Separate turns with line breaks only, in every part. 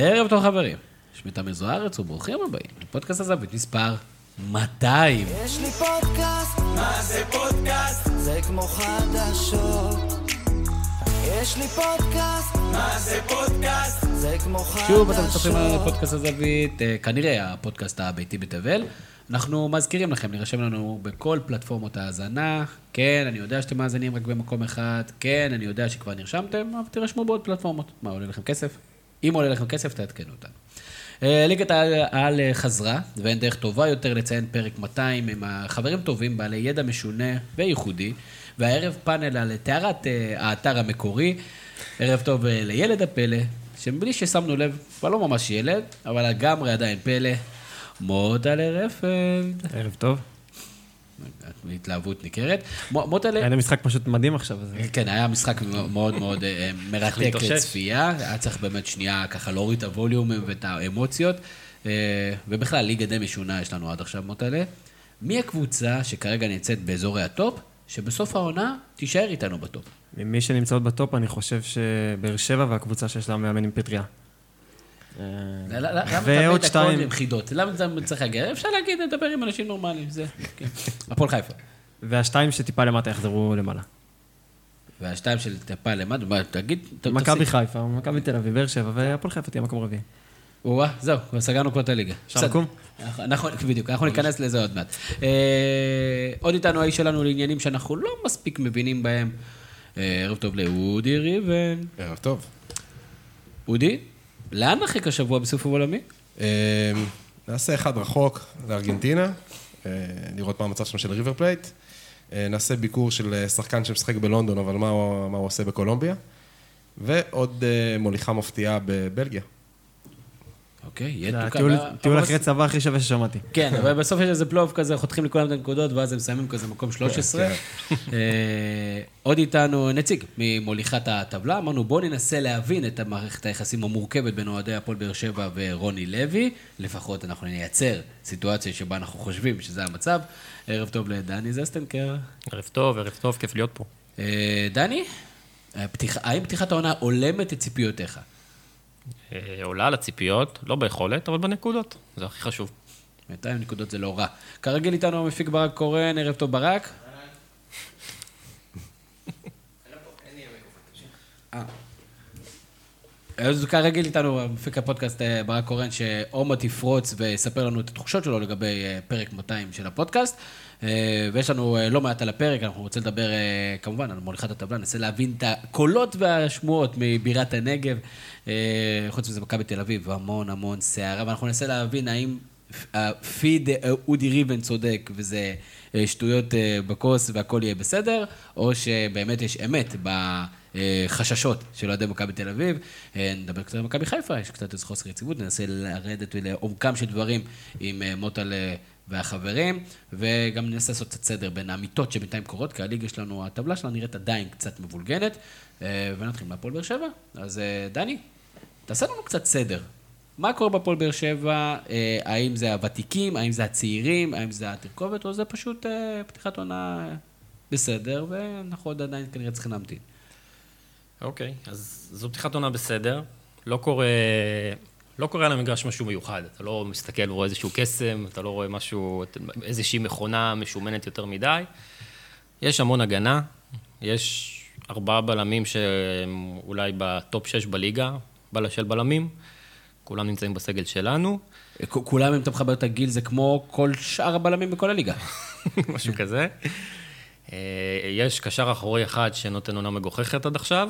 ערב טוב חברים, שמי תמיר זוארץ וברוכים הבאים לפודקאסט הזווית מספר 200.
יש לי פודקאסט, מה זה פודקאסט? זה כמו חדשות. יש לי פודקאסט, מה זה פודקאסט? זה כמו חדשות.
שוב אתם מצטרפים לפודקאסט הזווית, אה, כנראה הפודקאסט הביתי בתבל. אנחנו מזכירים לכם להירשם לנו בכל פלטפורמות ההאזנה. כן, אני יודע שאתם מאזינים רק במקום אחד. כן, אני יודע שכבר נרשמתם, אבל תירשמו בעוד פלטפורמות. מה, עולה לכם כסף? אם עולה לכם כסף, תעדכנו אותנו. אה, ליגת העל העל חזרה, ואין דרך טובה יותר לציין פרק 200 עם החברים טובים, בעלי ידע משונה וייחודי, והערב פאנל על טהרת אה, האתר המקורי. ערב טוב אה, לילד הפלא, שבלי ששמנו לב, כבר לא ממש ילד, אבל לגמרי עדיין פלא, מוטלה רפלד.
ערב טוב.
התלהבות ניכרת. מו- מוטלה...
היה משחק פשוט מדהים עכשיו.
כן, היה משחק מאוד מאוד אה, מרתק. לצפייה, היה צריך באמת שנייה ככה להוריד את הווליומים ואת האמוציות, אה, ובכלל, ליגה די משונה יש לנו עד עכשיו מוטלה. מי הקבוצה שכרגע נמצאת באזורי הטופ, שבסוף העונה תישאר איתנו בטופ?
ממי שנמצאות בטופ, אני חושב שבאר שבע והקבוצה שיש לה מאמן עם פטריה. אה,
ל- ל- למה
ועוד
תמיד הכל
שתיים.
עם חידות? למה אתה צריך להגיע? אפשר להגיד, לדבר עם אנשים נורמליים, זה... כן. הפועל חיפה.
והשתיים שטיפה למטה יחזרו למעלה.
והשתיים של טיפה למטה, מה, תגיד,
מכבי. חיפה, מכבי תל אביב, באר שבע, והפועל חיפה תהיה מקום רביעי.
או-אה, זהו, סגרנו כבר את הליגה.
אפשר. לקום?
אנחנו- נכון, בדיוק, אנחנו ניכנס לזה עוד מעט. אה, עוד איתנו האיש שלנו לעניינים שאנחנו לא מספיק מבינים בהם. אה, ערב טוב לאודי ריבן.
ערב טוב.
אודי, לאן נחק השבוע בסיבוב עולמי?
אה, נעשה אחד רחוק לארגנטינה, אה, לראות מה המצב שם של ריבר פלייט. אה, נעשה ביקור של אה, שחקן שמשחק בלונדון, אבל מה הוא, מה הוא עושה בקולומביה. ועוד מוליכה מפתיעה בבלגיה.
אוקיי, יהיה תוקע.
טיול אחרי צבא הכי שווה ששמעתי.
כן, אבל בסוף יש איזה פלייאוף כזה, חותכים לכולם את הנקודות, ואז הם מסיימים כזה מקום 13.
כן.
אה, עוד איתנו נציג ממוליכת הטבלה, אמרנו בואו ננסה להבין את המערכת היחסים המורכבת בין אוהדי הפועל באר שבע ורוני לוי, לפחות אנחנו נייצר סיטואציה שבה אנחנו חושבים שזה המצב. ערב טוב לדני זסטנקר.
ערב טוב, ערב טוב, כיף להיות פה.
אה, דני, האם פתיחת העונה הולמת את ציפיותיך?
אה, עולה על הציפיות, לא ביכולת, אבל בנקודות, זה הכי חשוב.
200 נקודות זה לא רע. כרגיל איתנו המפיק ברק קורן, ערב טוב ברק. אה. אז כרגיל איתנו מפיק הפודקאסט אה, ברק קורן, שעומד יפרוץ ויספר לנו את התחושות שלו לגבי פרק 200 של הפודקאסט. אה, ויש לנו אה, לא מעט על הפרק, אנחנו רוצים לדבר אה, כמובן על מוליכת הטבלה, ננסה להבין את הקולות והשמועות מבירת הנגב. חוץ מזה, מכבי תל אביב, המון המון סערה, ואנחנו ננסה להבין האם הפיד אודי ריבן צודק וזה שטויות בכוס והכל יהיה בסדר, או שבאמת יש אמת בחששות של אוהדי מכבי תל אביב. אה, נדבר קצת על מכבי חיפה, יש קצת איזה חוסר יציבות, ננסה לרדת לעומקם של דברים עם אה, מוטל אה, והחברים, וגם ננסה לעשות קצת סדר בין האמיתות שבינתיים קורות, כי הליגה שלנו, הטבלה שלנו נראית עדיין קצת מבולגנת, אה, ונתחיל מהפועל באר שבע. אז אה, דני, תעשה לנו קצת סדר. מה קורה בפועל באר שבע? אה, האם זה הוותיקים? האם זה הצעירים? האם זה התרכובת? או זה פשוט אה, פתיחת עונה בסדר, ואנחנו עוד עדיין כנראה צריכים להמתין.
אוקיי, אז זו פתיחת עונה בסדר. לא קורה, לא קורה על המגרש משהו מיוחד. אתה לא מסתכל ורואה איזשהו קסם, אתה לא רואה משהו, איזושהי מכונה משומנת יותר מדי. יש המון הגנה, יש ארבעה בלמים שהם אולי בטופ שש בליגה, בלש של בלמים. כולם נמצאים בסגל שלנו,
כולם, אם אתה מחבר את הגיל, זה כמו כל שאר הבלמים בכל הליגה.
משהו כזה. אה, יש קשר אחורי אחד שנותן עונה מגוחכת עד עכשיו,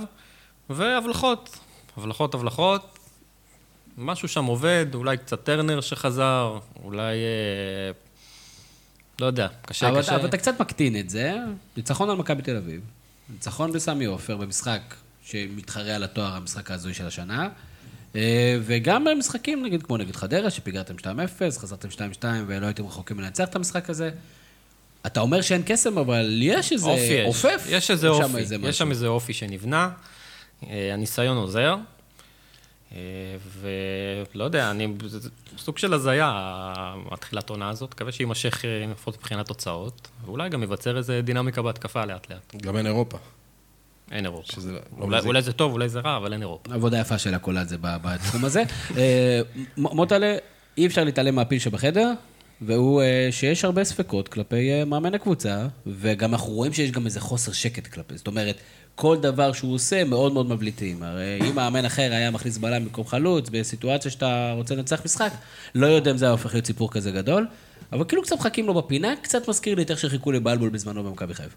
והבלחות. הבלחות, הבלחות. משהו שם עובד, אולי קצת טרנר שחזר, אולי... אה, לא יודע, קשה,
אבל,
קשה.
אבל אתה קצת מקטין את זה. ניצחון על מכבי תל אביב, ניצחון בסמי עופר במשחק שמתחרה על התואר המשחק ההזוי של השנה, אה, וגם במשחקים, נגיד, כמו נגד חדרה, שפיגרתם 2-0, חזרתם 2-2 ולא הייתם רחוקים מלנצח את המשחק הזה. אתה אומר שאין קסם, אבל יש איזה
אופי יש.
עופף.
יש איזה אופי,
איזה
יש? שם איזה אופי שנבנה. אה, הניסיון עוזר. אה, ולא יודע, אני... סוג של הזיה, התחילת עונה הזאת. מקווה שיימשך אה, לפחות מבחינת תוצאות. ואולי גם ייווצר איזה דינמיקה בהתקפה לאט-לאט.
גם אין אירופה.
אין אירופה.
שזה לא
אולי,
מזיק.
אולי זה טוב, אולי זה רע, אבל אין אירופה.
עבודה יפה של הקולט זה בתחום הזה. מוטלה, אי אפשר להתעלם מהפיל שבחדר, והוא אה, שיש הרבה ספקות כלפי אה, מאמן הקבוצה, וגם אנחנו רואים שיש גם איזה חוסר שקט כלפי, זאת אומרת, כל דבר שהוא עושה מאוד מאוד מבליטים. הרי אם מאמן אחר היה מכניס בלם במקום חלוץ, בסיטואציה שאתה רוצה לנצח משחק, לא יודע אם זה היה הופך להיות סיפור כזה גדול, אבל כאילו קצת מחכים לו בפינה, קצת מזכיר לי את איך שחיכו לבלבול בזמנו במכבי חיפה.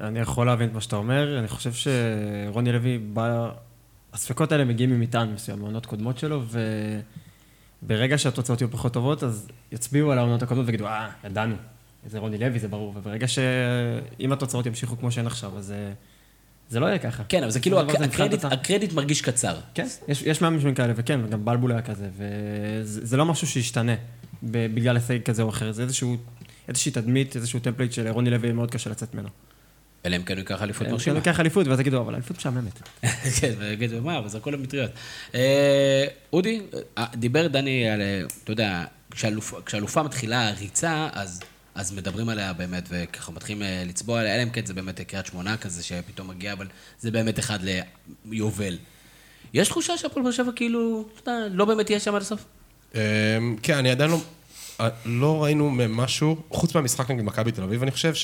אני יכול להבין את מה שאתה אומר, אני חושב שרוני לוי בא... הספקות האלה מגיעים ממטען מסוים, מעונות קודמות שלו, וברגע שהתוצאות יהיו פחות טובות, אז יצביעו על העונות הקודמות ויגידו, אה, ידענו, זה רוני לוי, זה ברור, וברגע ש... אם התוצאות ימשיכו כמו שהן עכשיו, אז אה, זה לא יהיה ככה.
כן, אבל זה כאילו, הקרדיט, הקרדיט מרגיש קצר.
כן, יש, יש מאמנים כאלה, וכן, וגם בלבול היה כזה, וזה זה לא משהו שישתנה בגלל הישג כזה או אחר, זה איזשהו, איזושהי תדמית, איזשהו template של רוני לוי מאוד קשה לצאת ממנו.
אלא אם כן הוא ייקח אליפות מרשימה.
לוקח אליפות, ואז יגידו, אבל אליפות משעממת.
כן, ויגידו, מה, אבל זה הכל המטריות. אה, אודי, אה, דיבר דני על, אה, אתה יודע, כשאלופ- כשאלופה מתחילה ריצה, אז... אז מדברים עליה באמת, וככה מתחילים לצבוע עליה, אלא אם כן זה באמת קריית שמונה כזה שפתאום מגיע, אבל זה באמת אחד ליובל. יש תחושה שהפועל באר שבע כאילו, אתה יודע, לא באמת תהיה שם עד הסוף?
אמ, כן, אני עדיין לא... לא ראינו משהו, חוץ מהמשחק נגד מכבי תל אביב, אני חושב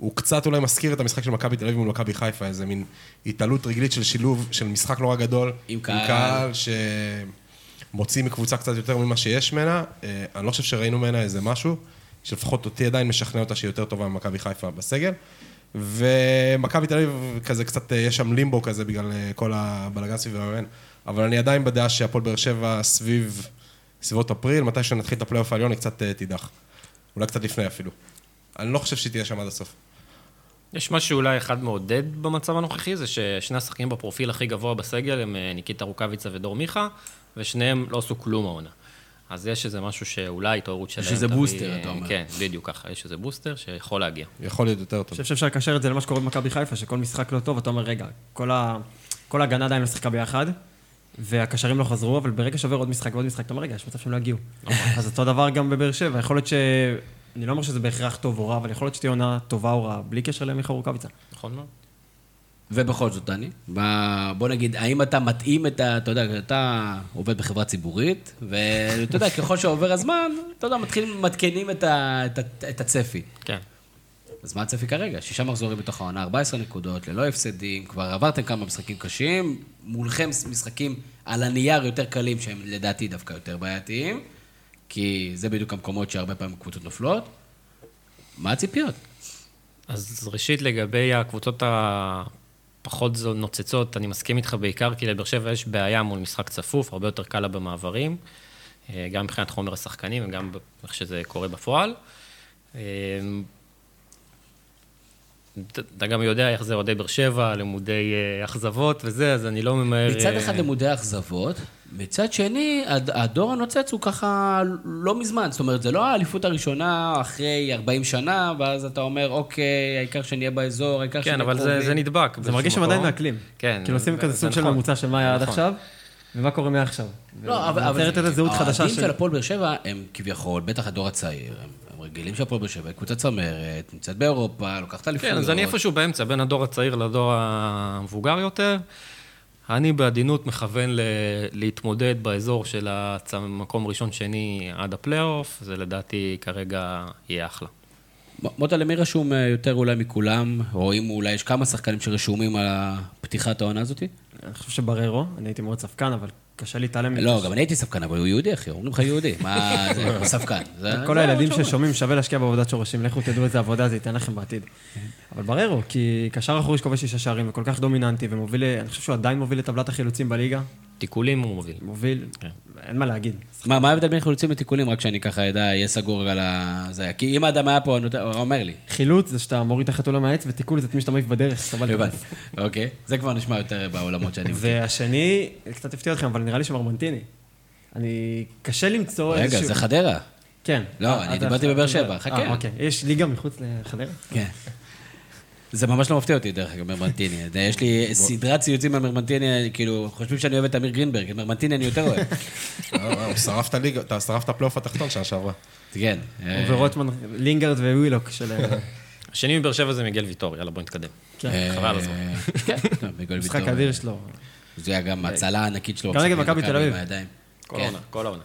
שהוא קצת אולי מזכיר את המשחק של מכבי תל אביב מול מכבי חיפה, איזה מין התעלות רגלית של שילוב, של משחק נורא גדול.
עם קהל.
עם קהל שמוציא מקבוצה קצת יותר ממה שיש ממנה. אה, אני לא חושב שראינו ממנה איזה משהו, שלפחות אותי עדיין משכנע אותה שהיא יותר טובה ממכבי חיפה בסגל. ומכבי תל אביב, כזה קצת, אה, יש שם לימבו כזה בגלל אה, כל הבלאגן סביב המאמן. אבל אני עדיין בדעה שהפועל באר שבע סביב, סביבות אפריל, מתי שנתחיל את הפלייאוף העליון, היא קצת תידח. אולי קצת לפני אפילו. אני לא חושב שהיא תהיה שם עד הסוף.
יש משהו אולי אחד מעודד במצב הנוכחי, זה ששני השחקנים בפרופיל הכי גבוה בסגל הם אה, ניקיטה רוקאביצה ודור מיכה, ושניהם לא עשו כלום העונה. אז יש איזה משהו שאולי התעוררות שלהם
איזה
תביא-
בוסטר, אתה אומר.
כן, בדיוק ככה, יש איזה בוסטר שיכול להגיע.
יכול להיות יותר
אני
טוב.
חושב שאפשר לקשר את זה למה שקורה במכבי חיפה, שכל משחק לא טוב, אתה אומר, רגע, כל ההגנה עדיין לא שיחקה ביחד, והקשרים לא חזרו, אבל ברגע שעובר עוד משחק ועוד משחק, אתה אומר, רגע, יש מצב שהם לא יגיעו. אז אותו דבר גם בבאר שבע, יכול להיות ש... אני לא אומר שזה בהכרח טוב או רע, אבל יכול להיות שתהיה עונה טובה או רעה, בלי קשר למיכה רוקאביצה.
נכון מאוד?
ובכל זאת, דני, בוא נגיד, האם אתה מתאים את ה... אתה יודע, אתה עובד בחברה ציבורית, ואתה יודע, ככל שעובר הזמן, אתה יודע, מתחילים, מתקנים את, ה, את, ה, את הצפי.
כן.
אז מה הצפי כרגע? שישה מחזורים בתוך העונה, 14 נקודות, ללא הפסדים, כבר עברתם כמה משחקים קשים, מולכם משחקים על הנייר יותר קלים, שהם לדעתי דווקא יותר בעייתיים, כי זה בדיוק המקומות שהרבה פעמים קבוצות נופלות. מה הציפיות?
אז ראשית, לגבי הקבוצות הפחות נוצצות, אני מסכים איתך בעיקר, כי לבאר שבע יש בעיה מול משחק צפוף, הרבה יותר קל לה במעברים, אה, גם מבחינת חומר השחקנים וגם איך שזה קורה בפועל. אתה- גם יודע איך זה אוהדי באר שבע, לימודי אה, אכזבות וזה, אז אני לא ממהר...
מצד
אה,
אחד לימודי אכזבות, מצד שני, הד- הדור הנוצץ הוא ככה לא מזמן. זאת אומרת, זה לא האליפות הראשונה אחרי 40 שנה, ואז אתה אומר, אוקיי, העיקר שנהיה באזור, העיקר שנהיה
כן, אבל זה,
קרובים."
זה נדבק.
זה מרגיש שהם עדיין. מעכלים.
כן.
כאילו עושים
זה-
כזה
זה
סוג של
נכון.
ממוצע של מה היה עד
נכון.
עכשיו, ומה קורה מעכשיו.
לא, אבל... אבל
ויוצרת איזו זהות חדשה
האוהדים
של...
של הפועל באר שבע הם כביכול, בטח הדור הצעיר, הם רגילים שהפועל באר שבע היא קבוצה צמרת, נמצאת באירופה, לוקחת אליפויות.
כן, אז אני איפשהו באמצע, בין הדור הצעיר לדור המבוגר יותר. אני בעדינות מכוון ל- להתמודד באזור של הצ- מקום ראשון-שני עד הפלייאוף, זה לדעתי כרגע יהיה אחלה.
מוטה, למי רשום אה, יותר אולי מכולם, או אם אולי יש כמה שחקנים שרשומים על פתיחת העונה הזאתי?
אני חושב שבררו, אני הייתי מאוד ספקן, אבל קשה להתעלם מזה.
לא, גם אני הייתי ספקן, אבל הוא יהודי, אחי, אומרים לך יהודי. מה זה, הוא ספקן.
כל הילדים
מה
ששומעים, שווה להשקיע בעבודת שורשים, לכו תדעו איזה עבודה זה ייתן לכם בעתיד. אבל בררו, כי קשר אחורי שכובש שישה שערים וכל כך דומיננטי ומוביל, אני חושב שהוא עדיין מוביל לטבלת החילוצים בליגה.
תיקולים הוא מוביל.
מוביל, אין מה להגיד.
מה, מה ההבדל בין חילוצים לתיקולים? רק שאני ככה אדע, אהיה סגור על ה... זה. כי אם האדם היה פה, הוא אומר לי.
חילוץ זה שאתה מוריד את החתולה מהעץ, ותיקול זה את מי שאתה מעיף בדרך.
אוקיי, זה כבר נשמע יותר בעולמות שאני מכיר.
והשני, קצת הפתיע אתכם, אבל נראה לי שמרמנטיני. אני, קשה למצוא איזשהו...
רגע, זה חדרה.
כן.
לא,
אה,
אני
אתה-
דיברתי
אתה-
בבאר
אתה-
שבע, חכה.
אה, אוקיי. יש ליגה מחוץ לחדרה?
כן. זה ממש לא מפתיע אותי, דרך אגב, מרמנטיני. יש לי סדרת ציוצים על מרמנטיני, כאילו, חושבים שאני אוהב את אמיר גרינברג, את מרמנטיני אני יותר אוהב.
אה, אה, את הליגה, אתה שרף את הפלייאוף התחתון שנה שעברה.
כן. אה,
ורוטמן, לינגרד ווילוק של...
השני מבאר שבע זה מיגל ויטור, יאללה בוא נתקדם.
אה,
חבל על הזמן.
כן,
משחק. אדיר שלו.
זה היה גם הצלה ענקית שלו.
גם נגד מכבי תל אביב.
כל
כן.
העונה, כל העונה.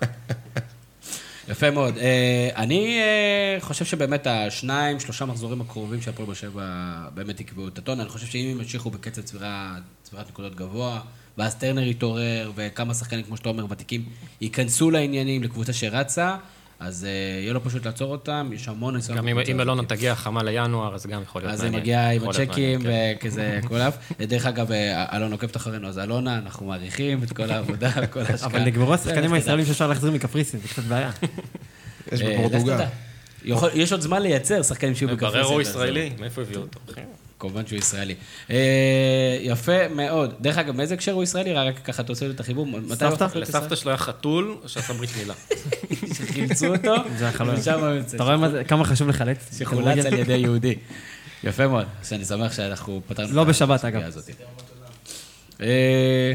יפה מאוד. אה, אני אה, חושב שבאמת השניים, שלושה מחזורים הקרובים של הפועל באר שבע באמת יקבעו את הטון. אני חושב שאם הם ימשיכו בקצב צבירה- צבירת נקודות גבוה, ואז טרנר יתעורר, וכמה שחקנים, כמו שאתה אומר, ותיקים, ייכנסו לעניינים לקבוצה שרצה, אז אה, יהיה לו פשוט לעצור אותם, יש המון ניסיון.
גם אם-. אלונה תגיע חמה לינואר, אז גם יכול להיות
אז היא
מעניין.
מגיעה עם הצ'קים
מעניין, כן.
וכזה כולם. דרך אגב, אה, אלון עוקבת אחרינו, אז אלונה, אנחנו מעריכים את כל העבודה וכל ההשקעה.
אבל נגמרו השחקנים הישראלים שאפשר להחזיר מקפריסין, זה קצת בעיה.
יש
אה,
בפורטוגל.
יש עוד זמן לייצר שחקנים שיהיו בקפריסין.
בררו
ואז-
ישראלי, מאיפה הביאו אותו?
כמובן שהוא ישראלי. אה, יפה מאוד. דרך אגב, מאיזה הקשר הוא ישראלי? רק ככה אתה עושה את החיבור. מתי הוא
סבתא?
לסבתא שלו היה חתול שעשה ברית מילה.
ישראלי? חילצו אותו. ושם הוא יוצא.
אתה רואה כמה חשוב לחלץ?
שחולץ על ידי יהודי. יפה מאוד. אז אני שמח שאנחנו פתרנו
לא
את
בשבת,
הסוגיה
אגב.
הזאת. אה,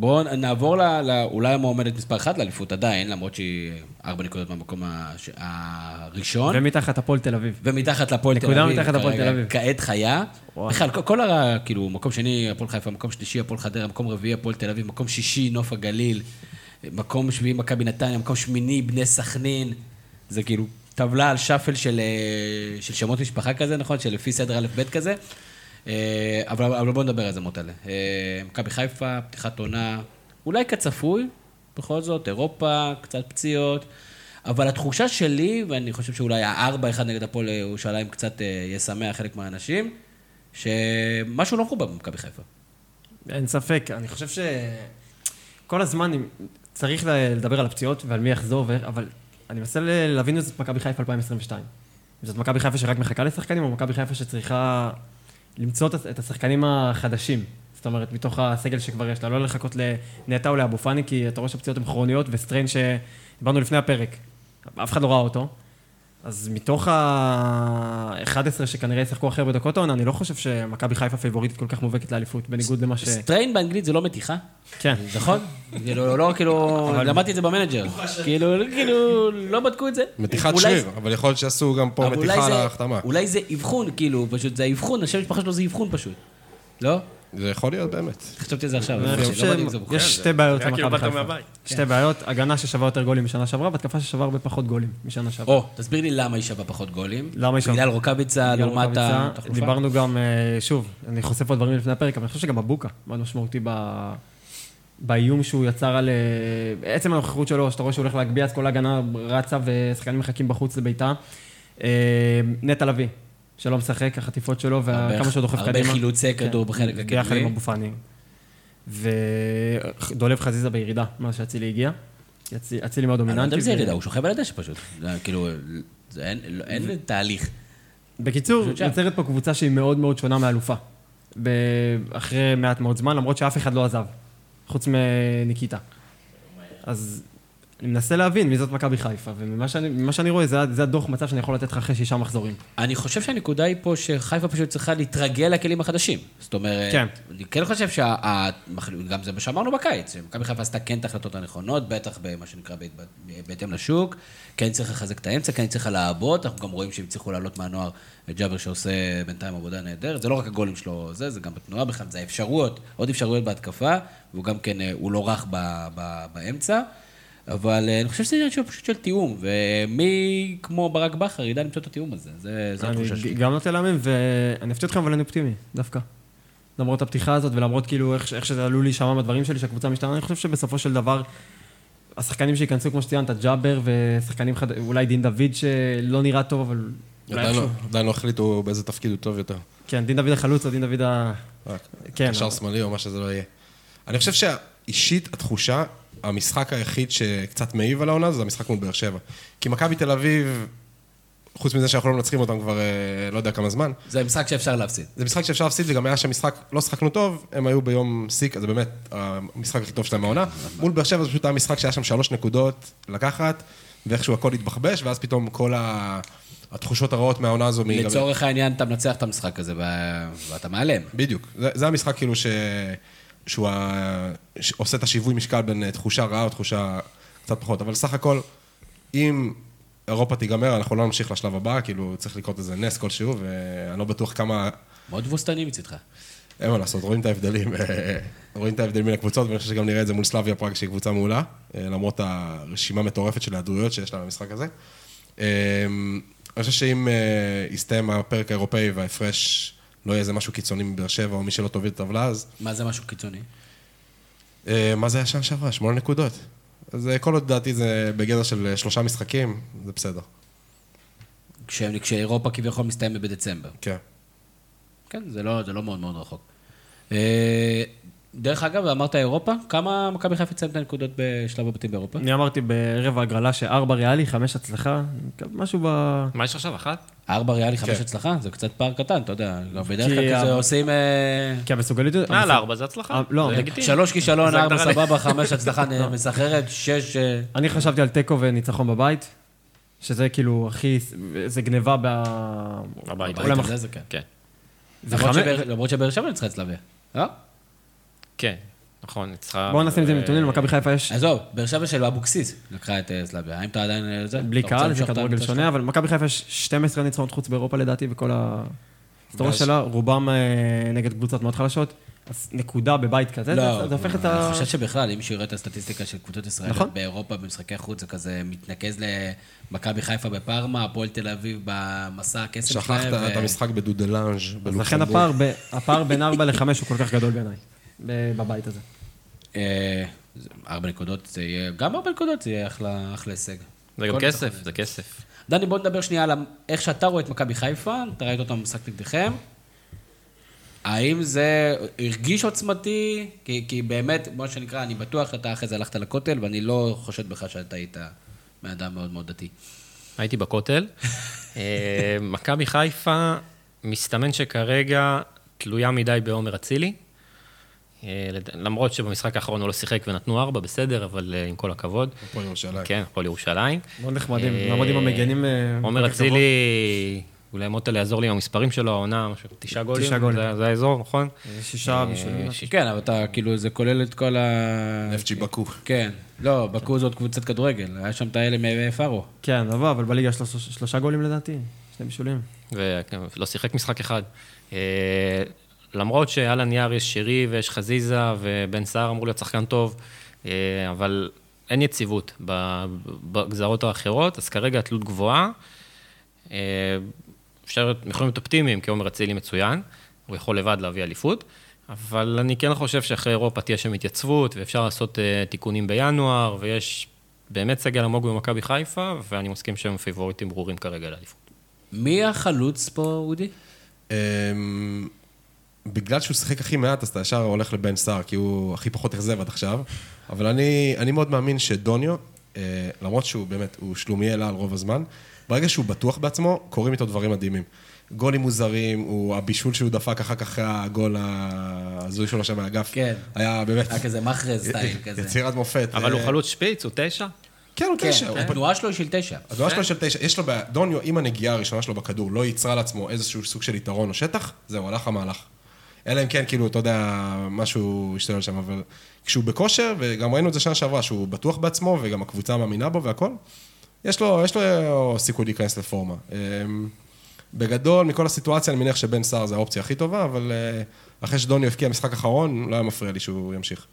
בואו נעבור ל- ל- אולי המועמדת מספר אחת לאליפות עדיין, למרות שהיא ארבע נקודות מהמקום הש- הראשון.
ומתחת הפועל תל אביב.
ומתחת לפועל תל
נקודה
אביב.
מתחת לפועל
כרגע
תל אביב.
כעת חיה. בכלל, כל- כל ה... כאילו, מקום שני, הפועל חיפה, מקום שלישי, הפועל חדרה, מקום רביעי, הפועל תל אביב, מקום שישי, נוף הגליל, מקום שביעי, מכבי נתניה, מקום שמיני, בני סכנין. זה כאילו טבלה על שאפל של, אה, של שמות משפחה כזה, נכון? שלפי סדר א'-ב' כזה. אה, אבל, אבל בואו נדבר על זה, מוטלה. אה, מכבי חיפה, פתיחת עונה, אולי כצפוי, בכל זאת, אירופה, קצת פציעות. אבל התחושה שלי, ואני חושב שאולי הארבע אחד נגד הפועל ירושלים קצת אה, ישמח חלק מהאנשים, שמשהו לא מחובר במכבי חיפה.
אין ספק, אני חושב שכל הזמן צריך לדבר על הפציעות ועל מי יחזור, אבל אני מנסה להבין את זאת מכבי חיפה 2022. אם זאת מכבי חיפה שרק מחכה לשחקנים, או מכבי חיפה שצריכה למצוא את- השחקנים החדשים. זאת אומרת, מתוך הסגל שכבר יש לה, לא לחכות לנטע או לאבו פאני, כי אתה רואה שהפציעות הן כרוניות, וסטריין שדיברנו לפני הפרק, אף אחד לא ראה אותו. אז מתוך ה-11 שכנראה ישחקו הכי הרבה דקות העונה, אני לא חושב שמכבי חיפה פייבוריטית כל כך מובהקת לאליפות, בניגוד למה ש...
strain באנגלית זה לא מתיחה,
כן.
נכון? כאילו, לא כאילו, למדתי את זה במנג'ר. כאילו, כאילו, לא בדקו את זה.
מתיחת שריר, אבל יכול להיות שיעשו גם פה מתיחה
זה-
על ההחתמה.
אולי זה אבחון, כאילו, פשוט זה האבחון, השם המשפחה שלו זה אבחון פשוט. לא?
זה יכול להיות באמת.
חשבתי על זה עכשיו.
אני חושב
לא מוכן.
שיש שתי בעיות למכבי חיפה. שתי בעיות, הגנה ששווה יותר גולים משנה שעברה, והתקפה ששווה הרבה פחות גולים משנה שעברה.
או, תסביר לי למה היא שווה פחות גולים.
למה היא שווה?
בגלל רוקאביצה לעומת. התחלופה?
דיברנו גם, אה, שוב, אני חושף פה דברים לפני הפרק, אבל אני חושב שגם מבוקה מאוד משמעותי. באיום שהוא יצר על... אה, עצם הנוכחות שלו, שאתה רואה שהוא הולך להגביה, אז כל ההגנה רצה ושחקנים מחכים בחוץ לביתה. אה, נטע לביא, שלא משחק, החטיפות שלו,
הרבה-
וכמה שהוא דוחף
הרבה
קדימה.
חילוצי כדור
כן,
בחלק הקדמי.
ביחד עם אבו פאני. ודולב חזיזה בירידה, מאז שאצילי הגיע. אצ- אצילי מאוד
אני לא יודע
דומיננטי.
אם זה ירידה, הוא שוכב על הדשא פשוט. כאילו, זה אין- לא- תהליך.
בקיצור. יוצרת פה קבוצה שהיא מאוד מאוד שונה מאלופה. אחרי מעט מאוד זמן, למרות שאף אחד לא עזב, חוץ מניקיטה. אז אני מנסה להבין מי זאת מכבי חיפה, וממה שאני, שאני רואה, זה, זה הדוח מצב שאני יכול לתת לך אחרי שישה מחזורים.
אני חושב שהנקודה היא פה שחיפה פשוט צריכה להתרגל לכלים החדשים. זאת אומרת,
כן.
אני כן חושב שה... גם זה מה שאמרנו בקיץ, שמכבי חיפה עשתה כן את ההחלטות הנכונות, בטח במה שנקרא בהת- בהתאם לשוק, כן צריך לחזק את האמצע, כן צריכה לעבוד, אנחנו גם רואים שהם הצליחו לעלות מהנוער את ג'אבר שעושה בינתיים עבודה נהדרת, זה לא רק הגולים שלו, זה, זה גם בתנועה בכלל, זה האפשרויות, עוד אפשרויות בהתקפה, והוא גם כן, אה, הוא לא רך ב, ב, באמצע. אבל אה, אני חושב שזה עניין פשוט של תיאום, ומי כמו ברק בכר ידע למצוא את התיאום הזה, זה, זה התחושה שלי.
אני גם נוטה להאמין, ואני אפתיע אתכם, אבל אני אופטימי, דווקא. למרות הפתיחה הזאת, ולמרות כאילו איך, איך שזה עלול להישמע מהדברים שלי, שהקבוצה משתנה, אני חושב שבסופו של דבר, השחקנים שייכנסו, כמו שציינת, ג'אבר, ושחקנים חד... אולי דין דוד שלא נראה טוב, אבל...
עדיין לא- עדיין לא החליטו באיזה תפקיד הוא טוב יותר.
כן, דין דוד החלוץ או דין דוד ה...
רק
כן,
קשר שמאלי או מה שזה לא יהיה. אני חושב שאישית, התחושה, המשחק היחיד שקצת מעיב על העונה זה המשחק מול באר שבע. כי מכבי תל אביב, חוץ מזה שאנחנו לא מנצחים אותם כבר אה, לא יודע כמה זמן,
זה משחק שאפשר להפסיד.
זה משחק שאפשר להפסיד, וגם היה שם משחק, לא שחקנו טוב, הם היו ביום סיק, זה באמת המשחק הכי טוב שלהם בעונה. מול באר שבע זה פשוט היה משחק שהיה שם שלוש נקודות לקחת, ואיכשהו הכל התבחבש, ואז פתאום כל ה... התחושות הרעות מהעונה הזו...
לצורך העניין, אתה מנצח את המשחק הזה, ואתה מעלם.
בדיוק. זה, זה המשחק כאילו ש... שהוא ה... עושה את השיווי משקל בין אה, תחושה רעה או תחושה קצת פחות. אבל סך הכל, אם אירופה תיגמר, אנחנו לא נמשיך לשלב הבא, כאילו, צריך לקרות איזה נס כלשהו, ואני לא בטוח כמה...
מאוד תבוסתני מצדך.
אין מה לעשות, רואים את ההבדלים, רואים את ההבדלים בין הקבוצות, ואני חושב שגם נראה את זה מול סלאביה פראג, שהיא קבוצה מעולה, אה, למרות הרשימה המטורפת של ההיעדרויות שיש לה במשחק הזה. אה, אני חושב שאם אה, יסתיים הפרק האירופאי וההפרש לא יהיה איזה משהו קיצוני מבאר שבע, או מי שלא תוביל את הטבלה, אז...
מה זה משהו קיצוני?
מה זה היה שנה שעברה? שמונה נקודות. אז כל עוד דעתי זה בגדר של שלושה משחקים, זה בסדר.
כשאירופה כביכול מסתיימת בדצמבר.
כן.
כן, זה לא, זה לא מאוד מאוד רחוק. אה, דרך אגב, אמרת אירופה, כמה מכבי חיפה תסיים את הנקודות בשלב הבתים באירופה?
אני אמרתי בערב ההגרלה שארבע ריאלי, חמש הצלחה, משהו ב...
מה יש עכשיו, אחת?
ארבע ריאלי, חמש כן. הצלחה? זה קצת פער קטן, אתה יודע. בדרך כלל כזה עושים... אה,
כי המסוגלת...
מעל ארבע זה הצלחה. אה,
לא.
שלוש כישלון, ארבע סבבה, חמש הצלחה מסחררת, שש...
אני חשבתי על תיקו וניצחון בבית, שזה כאילו הכי... זה גניבה
בבית.
בעולם אחר. כן. למרות שבאר שבע ניצחה סלאביה, לא?
כן, נכון, ניצחה...
בואו נשים את זה בנתונים, למכבי חיפה יש...
עזוב, באר שבע של אבוקסיס לקחה את אה, סלאביה, האם אתה עדיין... אה, זה?
בלי קהל, זה כדורגל שונה, אבל מכבי חיפה יש 12 ניצחונות חוץ באירופה לדעתי, בכל ההיסטוריה שלה, רובם אה, נגד קבוצות מאוד חלשות. אז נקודה בבית כזה,
לא,
זה הופך את ה...
אני חושב שבכלל, אם מישהו יראה את הסטטיסטיקה של קבוצות ישראל נכון. באירופה במשחקי חוץ, זה כזה מתנקז למכבי חיפה בפארמה, הפועל תל אביב במסע הקסם
שלהם. שכחת ו... את המשחק בדודלאנג'
בלוקסמבורג. לכן הפער, ב... הפער בין 4 ל-5 הוא כל כך גדול בעיניי, בבית הזה.
אה, ארבע נקודות זה יהיה, גם ארבע נקודות זה יהיה אחלה הישג.
זה גם כסף, זה כסף.
דני, בוא נדבר שנייה על איך שאתה רואה את מכבי חיפה, אתה ראית אותם במשחק נגדכם. האם זה הרגיש עוצמתי? כי, כי באמת, מה שנקרא, אני בטוח שאתה אחרי זה הלכת לכותל, ואני לא חושד בך שאתה היית בן אדם מאוד מאוד דתי.
הייתי בכותל. אה, מכבי חיפה, מסתמן שכרגע תלויה מדי בעומר אצילי. אה, למרות שבמשחק האחרון הוא לא שיחק ונתנו ארבע, בסדר, אבל אה, עם כל הכבוד.
הפועל ירושלים.
כן, הפועל ירושלים.
מאוד נחמדים, לעמוד עם המגנים.
עומר אצילי אולי מוטל יעזור לי עם המספרים שלו, העונה, תשעה גולים.
תשעה גולים.
זה, זה האזור, נכון?
שישה אה, בשבילי.
כן, אבל אתה, כאילו, זה כולל את כל ה...
FG בקו.
כן. לא, בקו זאת קבוצת כדורגל. היה שם את האלה מפארו.
כן, אבל, אבל בליגה שלושה גולים לדעתי, שני בישולים.
ולא שיחק משחק אחד. אה, למרות שעל הנייר יש שרי ויש חזיזה ובן סער אמור להיות שחקן טוב, אה, אבל אין יציבות בגזרות האחרות, אז כרגע התלות גבוהה. אפשר, יכולים להיות אופטימיים, כי עומר אצילי מצוין, הוא יכול לבד להביא אליפות, אבל אני כן חושב שאחרי אירופה תהיה שם התייצבות, ואפשר לעשות uh, תיקונים בינואר, ויש באמת סגל עמוק במכבי חיפה, ואני מסכים שהם פיבוריטים ברורים כרגע לאליפות.
מי החלוץ פה, אודי?
בגלל שהוא שיחק הכי מעט, אז אתה ישר הולך לבן סער, כי הוא הכי פחות אכזב עד עכשיו. אבל אני, אני מאוד מאמין שדוניו, uh, למרות שהוא באמת, הוא שלומיאל על רוב הזמן, ברגע שהוא בטוח בעצמו, קורים איתו דברים מדהימים. גולים מוזרים, הוא הבישול שהוא דפק אחר כך אחרי הגול ההזוי שלו שם מהאגף.
כן.
היה באמת...
היה כזה מאחרז סטייל כזה.
יצירת מופת.
אבל הוא חלוץ שפיץ, הוא תשע?
כן, הוא תשע.
כן, התנועה שלו היא של תשע.
התנועה שלו היא של תשע. יש לו, דוניו, אם הנגיעה הראשונה שלו בכדור לא ייצרה לעצמו איזשהו סוג של יתרון או שטח, זהו, הלך המהלך. אלא אם כן, כאילו, אתה יודע, משהו השתולל שם, אבל כשהוא בכושר, וגם ראינו את זה שנה שעברה, שהוא בטוח בעצמו, וגם הקבוצה מאמינה בו והכל, יש לו, יש לו סיכוי להיכנס לפורמה. אמ, בגדול, מכל הסיטואציה, אני מניח שבן סער זה האופציה הכי טובה, אבל אה, אחרי שדוני הבקיע משחק אחרון, לא היה מפריע לי שהוא ימשיך.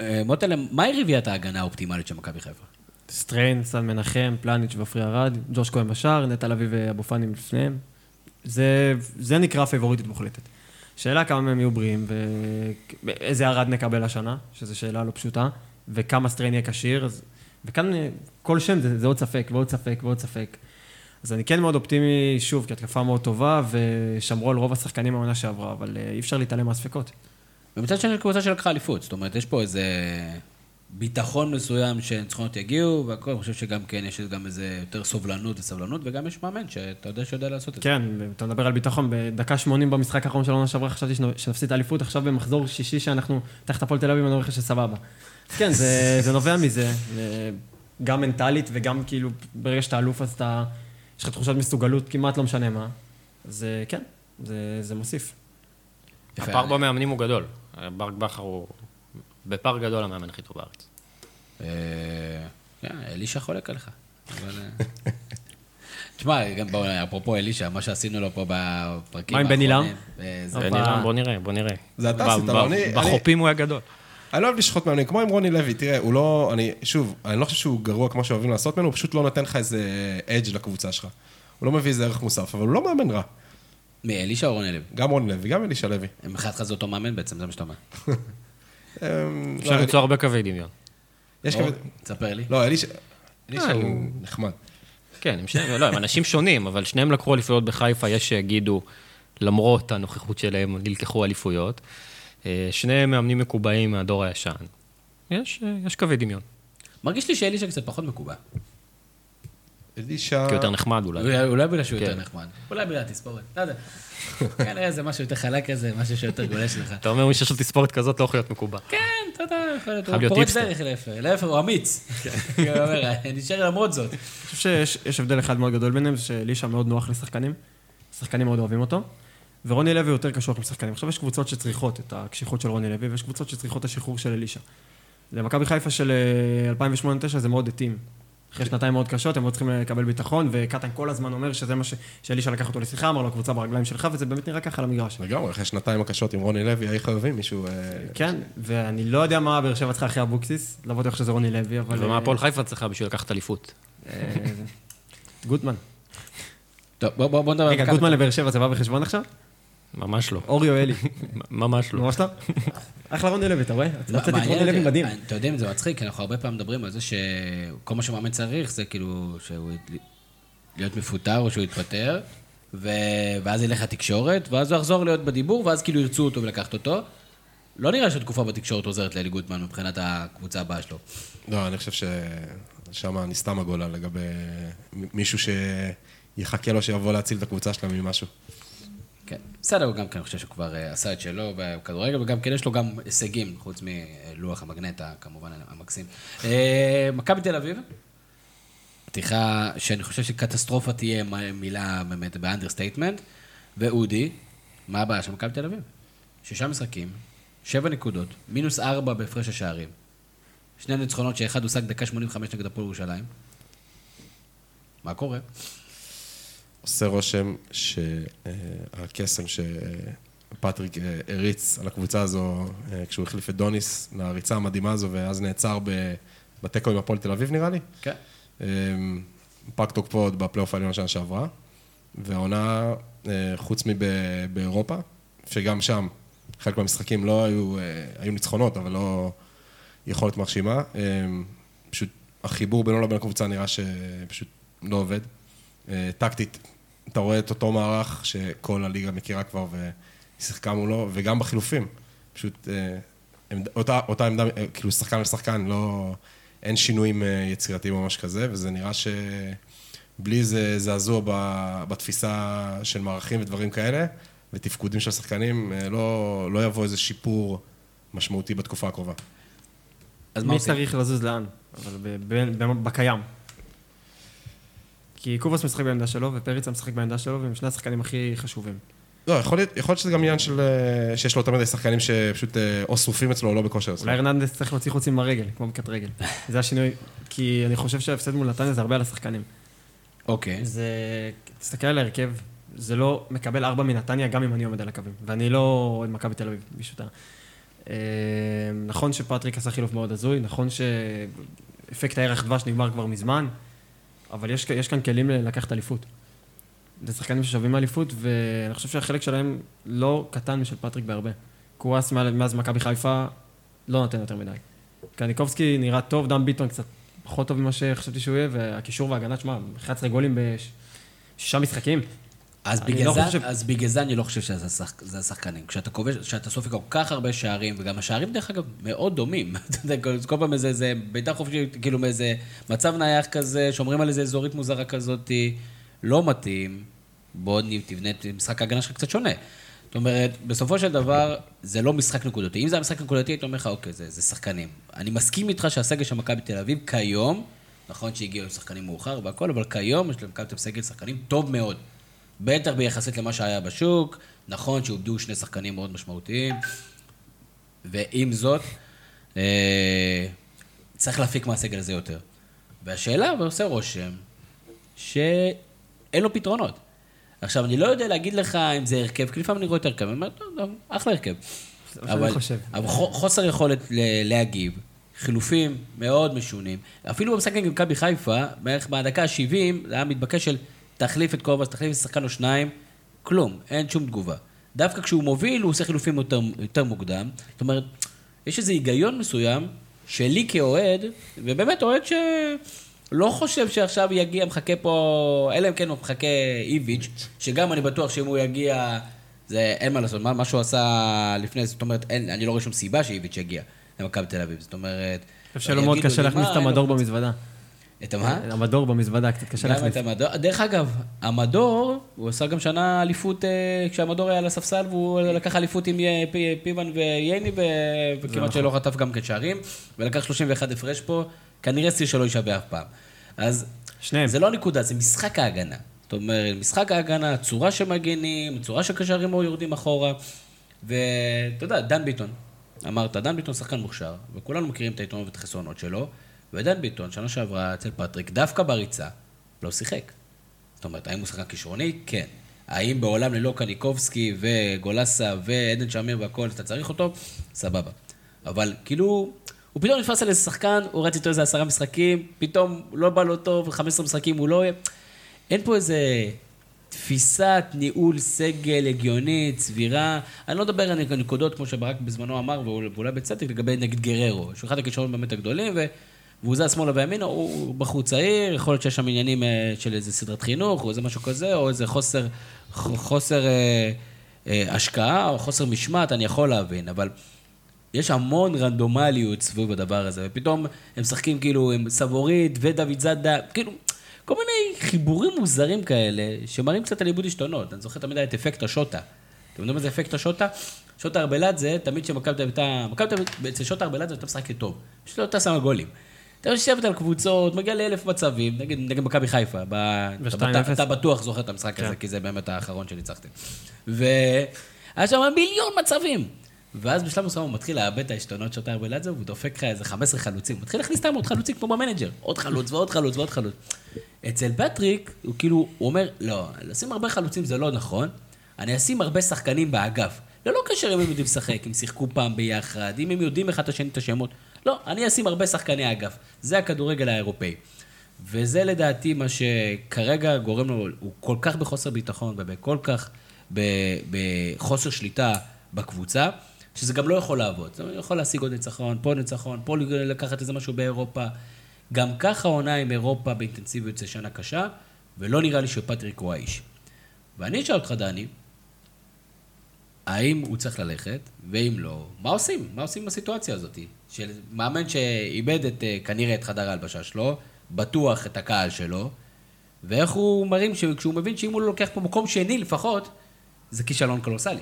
אה, מוטל, מה הביאה את ההגנה האופטימלית של מכבי חיפה?
סטריין, סאן מנחם, פלניץ' ועפרי ארד, ג'וש כהן בשער, נטע לביא ואבו פאני לפניהם. זה, זה נקרא פייבוריטית מוחלטת. שאלה כמה מהם יהיו בריאים, ואיזה ארד נקבל השנה, שזו שאלה לא פשוטה, וכמה סטריין יהיה כשיר, אז וכאן כל שם זה, זה עוד ספק ועוד ספק ועוד ספק. אז אני כן מאוד אופטימי, שוב, כי התקפה מאוד טובה, ושמרו על רוב השחקנים העונה שעברה, אבל אה, אי אפשר להתעלם מהספקות.
ומצד שני, קבוצה שלקחה אליפות, זאת אומרת, יש פה איזה ביטחון מסוים שניצחונות יגיעו, והכל, אני חושב שגם כן יש גם איזה יותר סובלנות וסבלנות, וגם יש מאמן שאתה יודע שיודע לעשות את
כן, זה. כן, אתה מדבר על ביטחון, בדקה 80 במשחק האחרון של העונה שעברה, חשבתי שנפסיד את האליפות, עכשיו במחזור שישי שאנחנו תחת הפועל תל אביב, אני אומר לך שסבבה. כן, זה, זה נובע מזה, גם מנטלית וגם כאילו, ברגע שאתה אלוף אז אתה, יש לך תחושת מסוגלות כמעט לא משנה מה. אז אה, כן, זה, זה מוסיף.
הפער במאמנים הוא גדול. ברק בכר הוא בפער גדול המאמן הכי טוב בארץ.
אה, כן, אלישע חולק עליך. אה, תשמע, גם בוא, אפרופו אלישע, מה שעשינו לו פה בפרקים
מה עם בן עילם?
אה, זה-
הופה.
בוא נראה, בוא נראה.
זה אתה
ב-
עשית לו, אני-
בחופים הוא היה גדול.
אני לא אוהב לשחוט מאמנים, כמו עם רוני לוי, תראה, הוא לא, אני, שוב, אני לא חושב שהוא גרוע כמו שאוהבים לעשות ממנו, הוא פשוט לא נותן לך איזה אדג' לקבוצה שלך. הוא לא מביא איזה ערך מוסף, אבל הוא לא מאמן רע.
מי, אלישע או רוני לוי?
גם רוני לוי, גם אלישע לוי.
הם מבחינתך זה אותו מאמן בעצם, זה מה שאתה אומר.
אמ,
אפשר
לא,
למצוא הרבה קווי דמיון.
יש
אור,
כזה...
תספר לי.
לא, אלישע...
אה,
הוא נחמד.
כן, הם שניהם, לא, הם אנשים שונים, אבל שניהם לקחו אליפויות בחיפה, יש שיגידו, למרות הנוכחות שלהם, נלקחו אליפויות. אה, שניהם מאמנים מקובעים מהדור הישן. יש, אה, יש קווי דמיון.
מרגיש לי שאלישע קצת פחות מקובע.
אלישע...
כי יותר נחמד אולי.
אולי בגלל שהוא יותר
כן.
נחמד. אולי בגלל התספורת. לא יודע. כנראה זה משהו יותר חלק כזה, משהו שיותר גולש לך.
אתה אומר, מי שיש לו תספורת כזאת לא יכול להיות מקובע.
כן, אתה יודע, יכול להיות.
חייב
הוא פורץ. דרך להפך. להפך, הוא אמיץ. הוא אומר, נשאר למרות זאת.
אני חושב שיש יש הבדל אחד מאוד גדול ביניהם, זה שאלישע מאוד נוח לשחקנים. שחקנים מאוד אוהבים אותו. ורוני לוי יותר קשוח עם שחקנים. עכשיו יש קבוצות שצריכות את הקשיחות של רוני לוי, ויש קבוצות שצריכות את השחרור של אלישע. למכבי חיפה של אה, 2008-2009 זה מאוד התאים. אחרי שנתיים מאוד קשות, הם עוד צריכים לקבל ביטחון, וקטן כל הזמן אומר שזה מה ש... שאלישע לקח אותו לשיחה, אמר לו, הקבוצה ברגליים שלך, וזה באמת נראה ככה על המגרש.
לגמרי, אחרי שנתיים הקשות עם רוני לוי, היו חייבים מישהו... אה,
כן, ואני לא יודע מה באר שבע צריכה אחרי אבוקסיס, לא בטוח שזה רוני לוי, אבל...
ומה
אה,
הפועל חיפה צריכה בשביל לקחת אליפות?
אה, גוטמן.
טוב, בוא- בוא בוא נדבר.
רגע, גוטמן לבאר שבע זה בא בחשבון עכשיו?
ממש לא.
אורי או אלי?
ממש לא.
ממש לא? אחלה רוני לוי, אתה רואה?
לא,
מצאתי את רוני לוי מדהים.
אתה יודע אם זה מצחיק, כי אנחנו הרבה פעמים מדברים על זה שכל מה שמאמן צריך זה כאילו שהוא ית- להיות מפוטר או שהוא יתפטר, ו... ואז ילך לתקשורת, ואז הוא יחזור להיות בדיבור, ואז כאילו ירצו אותו ולקחת אותו. לא נראה שהתקופה בתקשורת עוזרת לאלי גוטמן מבחינת הקבוצה הבאה שלו.
לא, אני חושב ששם נסתם הגולל לגבי מישהו שיחכה לו שיבוא להציל את הקבוצה שלהם ממשהו.
כן. בסדר, הוא גם כן, אני חושב שהוא כבר אה, עשה את שלו בכדורגל, וגם כן יש לו גם הישגים, חוץ מלוח המגנט, כמובן, המקסים. אה, מכבי תל אביב, פתיחה שאני חושב שקטסטרופה תהיה מילה באמת ב understatement, ואודי, מה הבעיה של מכבי תל אביב? שישה משחקים, שבע נקודות, מינוס ארבע בהפרש השערים. שני ניצחונות שאחד הושג דקה 85 נגד הפועל ירושלים. מה קורה?
עושה רושם שהקסם שפטריק אה, הריץ על הקבוצה הזו אה, כשהוא החליף את דוניס לריצה המדהימה הזו, ואז נעצר בתיקו עם הפועל תל אביב נראה לי.
כן.
אה, פג תוקפו עוד בפלייאוף העליון שנה שעברה, והעונה, אה, חוץ מבאירופה, שגם שם חלק מהמשחקים לא היו, היו ניצחונות, אבל לא יכולת מרשימה. אה, פשוט החיבור בינו לבין הקבוצה נראה שפשוט לא עובד. אה, טקטית, אתה רואה את אותו מערך שכל הליגה מכירה כבר והיא שיחקה מולו, וגם בחילופים. פשוט אה, עמד- אותה, אותה עמדה, אה, כאילו שחקן לשחקן, לא, אין שינויים יצירתיים או משהו כזה, וזה נראה שבלי איזה זעזוע ב- בתפיסה של מערכים ודברים כאלה, ותפקודים של שחקנים, לא, לא יבוא איזה שיפור משמעותי בתקופה הקרובה.
אז מה
מי? צריך לזוז לאן? אבל ב- ב- ב- בקיים. כי קובאס משחק בעמדה שלו, ופריצה משחק בעמדה שלו, והם שני השחקנים הכי חשובים.
לא, יכול להיות, יכול להיות שזה גם עניין של, אה, שיש לו יותר מדי שחקנים שפשוט אה, או שרופים אצלו או לא בכושר אצלו.
אולי הרננדס צריך להוציא חוצים ברגל, כמו בקט רגל. זה השינוי, כי אני חושב שההפסד מול נתניה זה הרבה על השחקנים.
אוקיי.
זה... תסתכל על ההרכב, זה לא מקבל ארבע מנתניה, גם אם אני עומד על הקווים. ואני לא אוהד מכבי תל אביב, פשוט. אה, נכון שפטריק עשה חילוף מאוד הזוי, נכון שאפקט הערך דבש נגמר כבר מזמן, אבל יש, יש כאן כלים לקחת אליפות. זה שחקנים ששווים אליפות, ואני חושב שהחלק שלהם לא קטן משל פטריק בהרבה. קורס מאז מכבי חיפה לא נותן יותר מדי. קניקובסקי נראה טוב, דן ביטון קצת פחות טוב ממה שחשבתי שהוא יהיה, והקישור וההגנה, שמע, 11 גולים בשישה משחקים.
אז בגלל,
לא
זה,
חושב-
אז בגלל זה אני לא חושב שזה השחק, השחקנים. כשאתה כובש, כשאתה סופג כל כך הרבה שערים, וגם השערים דרך אגב מאוד דומים. כל, כל פעם איזה, איזה בעיטה חופשית, כאילו מאיזה מצב נייח כזה, שומרים על איזה אזורית מוזרה כזאת, לא מתאים, בוא תבנה את משחק ההגנה שלך קצת שונה. זאת אומרת, בסופו של דבר, זה לא משחק נקודתי. אם זה היה משחק נקודתי, הייתי אומר לך, אוקיי, זה, זה שחקנים. אני מסכים איתך שהסגל של מכבי תל אביב כיום, נכון שהגיעו עם שחקנים מאוחר והכל, אבל כיום יש למכבי תל אביב סגל שחקנים טוב מאוד. בטח ביחסית למה שהיה בשוק, נכון שאובדו שני שחקנים מאוד משמעותיים, ועם זאת, אה, צריך להפיק מהסגל הזה יותר. והשאלה, ועושה רושם, שאין לו פתרונות. עכשיו, אני לא יודע להגיד לך אם זה הרכב, כי לפעמים אני רואה את ההרכב, אני אומר, טוב, אחלה הרכב. אבל חו- חוסר יכולת להגיב, חילופים מאוד משונים. אפילו במשחק נגד מכבי חיפה, בערך מהדקה ה-70, זה היה מתבקש של תחליף את קובס, תחליף שחקן או שניים, כלום, אין שום תגובה. דווקא כשהוא מוביל, הוא עושה חילופים יותר, יותר מוקדם. זאת אומרת, יש איזה היגיון מסוים, שלי כאוהד, ובאמת אוהד שלא חושב שעכשיו יגיע, מחכה פה, אלא אם כן הוא מחכה איביץ', שגם אני בטוח שאם הוא יגיע, זה אין מה לעשות, מה, מה שהוא עשה לפני, זאת אומרת, אין, אני לא רואה שום סיבה שאיביץ' יגיע למכבי תל אביב, זאת אומרת...
אני חושב שלא מאוד קשה להכניס את המדור במזוודה.
את מה?
המדור במזוודה, קצת קשה
גם
להכניס.
את המדור. דרך אגב, המדור, הוא עשה גם שנה אליפות, אה, כשהמדור היה על הספסל, והוא לקח אליפות עם אה, פי- פיבן וייני, וכמעט
נכון.
שלא חטף גם כן שערים, ולקח 31 הפרש פה, כנראה שיא שלא יישווה אף פעם. אז
שניהם.
זה לא נקודה, זה משחק ההגנה. זאת אומרת, משחק ההגנה, צורה שמגנים, צורה שקשרים או יורדים אחורה. ואתה יודע, דן ביטון, אמרת, דן ביטון שחקן מוכשר, וכולנו מכירים את היתרונות ואת החסרונות שלו, ודן ביטון, שנה שעברה אצל פטריק, דווקא בריצה, לא שיחק. זאת אומרת, האם הוא שחקן כישרוני? כן. האם בעולם ללא קניקובסקי וגולסה ועדן שמיר והכל, אתה צריך אותו? סבבה. אבל כאילו, הוא פתאום נתפס על איזה שחקן, הוא רץ איתו איזה עשרה משחקים, פתאום לא בא לו טוב, 15 משחקים הוא לא... אין פה איזה תפיסת ניהול סגל הגיונית, סבירה. אני לא מדבר על נקודות, כמו שברק בזמנו אמר, ואולי בצדק, לגבי נגיד גררו, שהוא אחד הכישרונות באמת הגדולים, ו... והוא זז שמאלה וימינה, הוא בחור צעיר, יכול להיות שיש שם עניינים אה, של איזה סדרת חינוך, או איזה משהו כזה, או איזה חוסר, חוסר אה, אה, השקעה, או חוסר משמעת, אני יכול להבין, אבל יש המון רנדומליות סביב הדבר הזה, ופתאום הם משחקים כאילו עם סבורית ודוד זאדה, כאילו, כל מיני חיבורים מוזרים כאלה, שמראים קצת על איבוד עשתונות. אני זוכר תמיד את אפקט השוטה. אתם יודעים מה זה אפקט השוטה? שוטה ארבלדזה, תמיד כשמכבי תל אביב. מכבי תל אביב, אצל שוטה ארבלדזה הייתה משחקת טוב. פשוט לא הייתה שמה גולים. אתה יושבת על קבוצות, מגיע לאלף מצבים, נגד, נגד מכבי חיפה. ב... אתה,
ו- 2-0.
אתה בטוח זוכר את המשחק הזה,
כן.
כי זה באמת האחרון שניצחתם. והיה שם מיליון מצבים. ואז בשלב מסוים הוא מתחיל לאבד את העשתונות שוטה ארבלדזה, והוא דופק לך איזה 15 חלוצים. הוא מתחיל להכניס סתם עוד חלוצים כמו במנג'ר. עוד חלוץ ועוד חלוץ ועוד חלוץ. אצל פטריק, הוא כאילו, הוא אומר, לא, לשים הרבה חלוצים זה לא נכון, אני אשים הרבה שחקנים באגף. ללא קשר אם הם יודעים לשחק, אם שיחקו פעם ביחד, אם הם יודעים אחד את השני את השמות. לא, אני אשים הרבה שחקני אגף. זה הכדורגל האירופאי. וזה לדעתי מה שכרגע גורם לו, הוא כל כך בחוסר ביטחון ובכל כך בחוסר שליטה בקבוצה, שזה גם לא יכול לעבוד. זה יכול להשיג עוד ניצחון, פה ניצחון, פה לקחת איזה משהו באירופה. גם ככה העונה עם אירופה באינטנסיביות זה שנה קשה, ולא נראה לי שפטריק הוא האיש. ואני אשאל אותך, דני, האם הוא צריך ללכת, ואם לא, מה עושים? מה עושים בסיטואציה הזאת? של מאמן שאיבד את, אה, כנראה את חדר ההלבשה שלו, בטוח את הקהל שלו, ואיך הוא מרים, כשהוא מבין שאם הוא לא לוקח פה מקום שני לפחות, זה כישלון קולוסלי.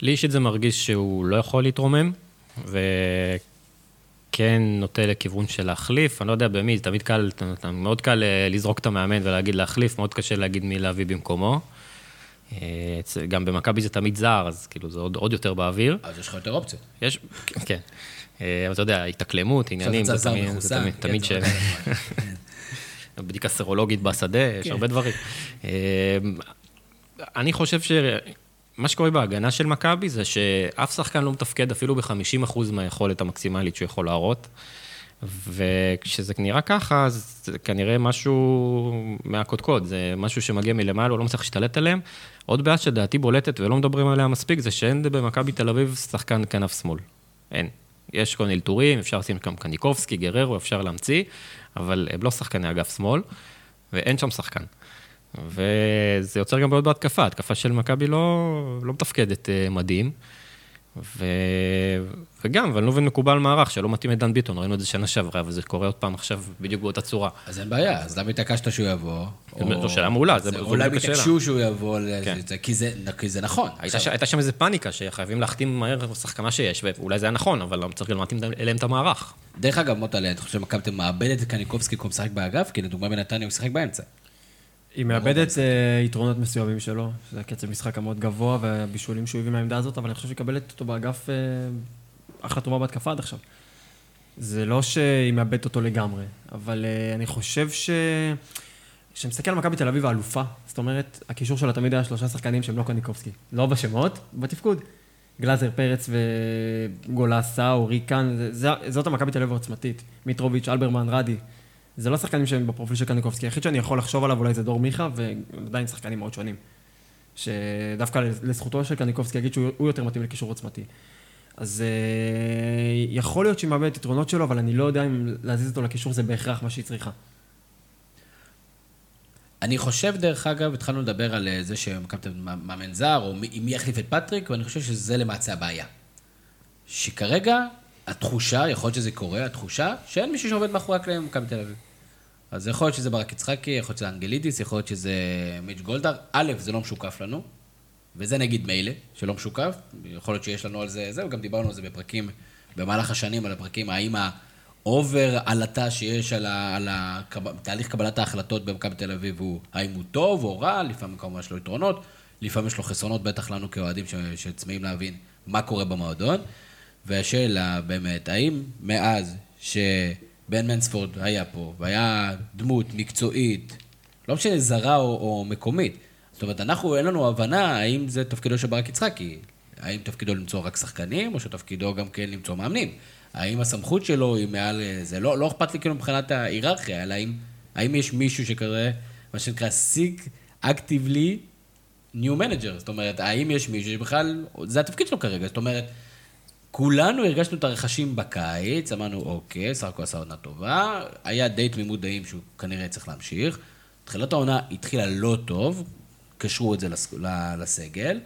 לי אישית זה מרגיש שהוא לא יכול להתרומם, וכן נוטה לכיוון של להחליף. אני לא יודע במי, זה תמיד קל, מאוד קל אה, לזרוק את המאמן ולהגיד להחליף, מאוד קשה להגיד מי להביא במקומו. אה, גם במכבי זה תמיד זר, אז כאילו זה עוד, עוד יותר באוויר.
אז יש לך יותר אופציות.
יש, כן. אה, אבל אתה יודע, התאקלמות, עניינים, זה תמיד, זה תמיד,
כן,
תמיד ש... בדיקה סרולוגית בשדה, יש הרבה דברים. אה, אני חושב שמה שקורה בהגנה של מכבי זה שאף שחקן לא מתפקד אפילו ב-50% מהיכולת המקסימלית שהוא יכול להראות. וכשזה נראה ככה, אז זה כנראה משהו מהקודקוד, זה משהו שמגיע מלמעלה, הוא לא מצליח להשתלט עליהם. עוד בעיה שדעתי בולטת ולא מדברים עליה מספיק, זה שאין במכבי תל אביב שחקן כנף שמאל. אין. יש כל מיני אלתורים, אפשר לשים גם קניקובסקי, גררו, אפשר להמציא, אבל הם לא שחקני אגף שמאל, ואין שם שחקן. וזה יוצר גם בעיות בהתקפה, התקפה של מכבי לא, לא מתפקדת אה, מדהים. ו... וגם, ואני לא מבין מקובל מערך שלא מתאים את דן ביטון, ראינו את זה שנה שעברה, וזה קורה עוד פעם עכשיו בדיוק באותה צורה.
אז אין בעיה, אז למה התעקשת שהוא יבוא?
זו שאלה מעולה, זה- זו
אולי
בדיוק השאלה.
התעקשו שהוא יבוא,
כן.
זה- כי זה- כי זה נכון.
הייתה, שם איזה פאניקה שחייבים להחתים מהר שחקנה שיש, ואולי זה היה נכון, אבל צריך גם להתאים אליהם את המערך.
דרך אגב, מוטלה, אתה חושב שמכבי מאבדת את קניקובסקי כי הוא משחק באגף? כי לדוגמה בנתניה הוא משחק באמצע.
היא מאבדת אה, יתרונות מסוימים שלו, זה הקצב משחק המאוד גבוה והבישולים שהוא הביא מהעמדה הזאת, אבל אני חושב שהיא מקבלת אותו באגף אה, אחלה טובה בהתקפה עד עכשיו. זה לא שהיא מאבדת אותו לגמרי, אבל אה, אני חושב ש... כשאני מסתכל על מכבי תל אביב האלופה, זאת אומרת, הקישור שלה תמיד היה שלושה שחקנים שהם לא קניקובסקי. לא בשמות, בתפקוד. גלאזר, פרץ וגולסה או ריקן, זה- זה- זאת המכבי תל אביב העוצמתית. מיטרוביץ', אלברמן, רדי. זה לא שחקנים שהם בפרופיל של קניקובסקי. היחיד שאני יכול לחשוב עליו אולי זה דור מיכה, ועדיין שחקנים מאוד שונים. שדווקא לזכותו של קניקובסקי יגיד שהוא הוא יותר מתאים לקישור עוצמתי. אז אה, יכול להיות שהיא מאבדת יתרונות שלו, אבל אני לא יודע אם להזיז אותו לקישור זה בהכרח מה שהיא צריכה.
אני חושב, דרך אגב, התחלנו לדבר על אה, זה אביב מאמן זר, או מי מי יחליף את פטריק, ואני חושב שזה למעשה הבעיה. שכרגע, התחושה, יכול להיות שזה קורה, התחושה, שאין מישהו שעובד מאחורי הקלעים במכבי תל אביב. אז יכול להיות שזה ברק יצחקי, יכול להיות שזה אנגלידיס, יכול להיות שזה מיץ' גולדהר. א', זה לא משוקף לנו, וזה נגיד מילא, שלא משוקף. יכול להיות שיש לנו על זה, זה, וגם דיברנו על זה בפרקים, במהלך השנים, על הפרקים, האם ה over עלטה שיש על, ה, על הקב, תהליך קבלת ההחלטות במכבי תל אביב הוא, האם הוא טוב או רע, לפעמים כמובן יש לו יתרונות, לפעמים יש לו חסרונות, בטח לנו כאוהדים שצמאים להבין מה קורה במועדון. והשאלה באמת, האם מאז שבן מנספורד היה פה, והיה דמות מקצועית, לא משנה זרה או, או מקומית, זאת אומרת, אנחנו, אין לנו הבנה האם זה תפקידו של ברק יצחקי, האם תפקידו למצוא רק שחקנים, או שתפקידו גם כן למצוא מאמנים. האם הסמכות שלו היא מעל זה, לא, לא אכפת לי כאילו מבחינת ההיררכיה, אלא האם, האם יש מישהו שכזה, מה שנקרא, seek actively new manager, זאת אומרת, האם יש מישהו שבכלל, זה התפקיד שלו כרגע, זאת אומרת, כולנו הרגשנו את הרכשים בקיץ, אמרנו, אוקיי, סך הכל עשה עונה טובה, היה די תמימות דעים שהוא כנראה צריך להמשיך. תחילת העונה התחילה לא טוב, קשרו את זה לס- לסגל.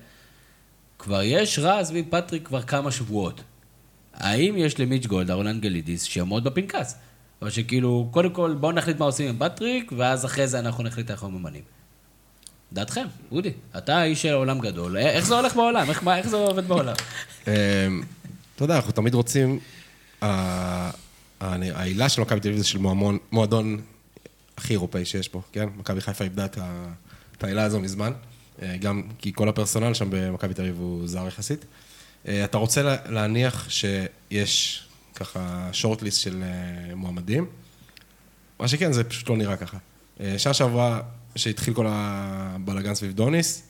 כבר יש רע סביב פטריק כבר כמה שבועות. האם יש למיץ' גולדהר או לאנגלידיס שיעמוד בפנקס? או שכאילו, קודם כל בואו נחליט מה עושים עם פטריק, ואז אחרי זה אנחנו נחליט איך אנחנו ממנים. דעתכם, אודי, אתה איש של עולם גדול, איך זה הולך בעולם? איך, מה- איך זה עובד בעולם?
אמ, אתה יודע, אנחנו תמיד רוצים... העילה של מכבי תל אביב זה של מועדון הכי אירופאי שיש פה, כן? מכבי חיפה איבדה את ה- העילה הזו מזמן, אה, גם כי כל הפרסונל שם במכבי תל אביב הוא זר יחסית. אה, אתה רוצה לה- להניח שיש ככה שורטליסט של אה, מועמדים, מה שכן, זה פשוט לא נראה ככה. שנה שעברה, שהתחיל כל הבלאגן סביב דוניס,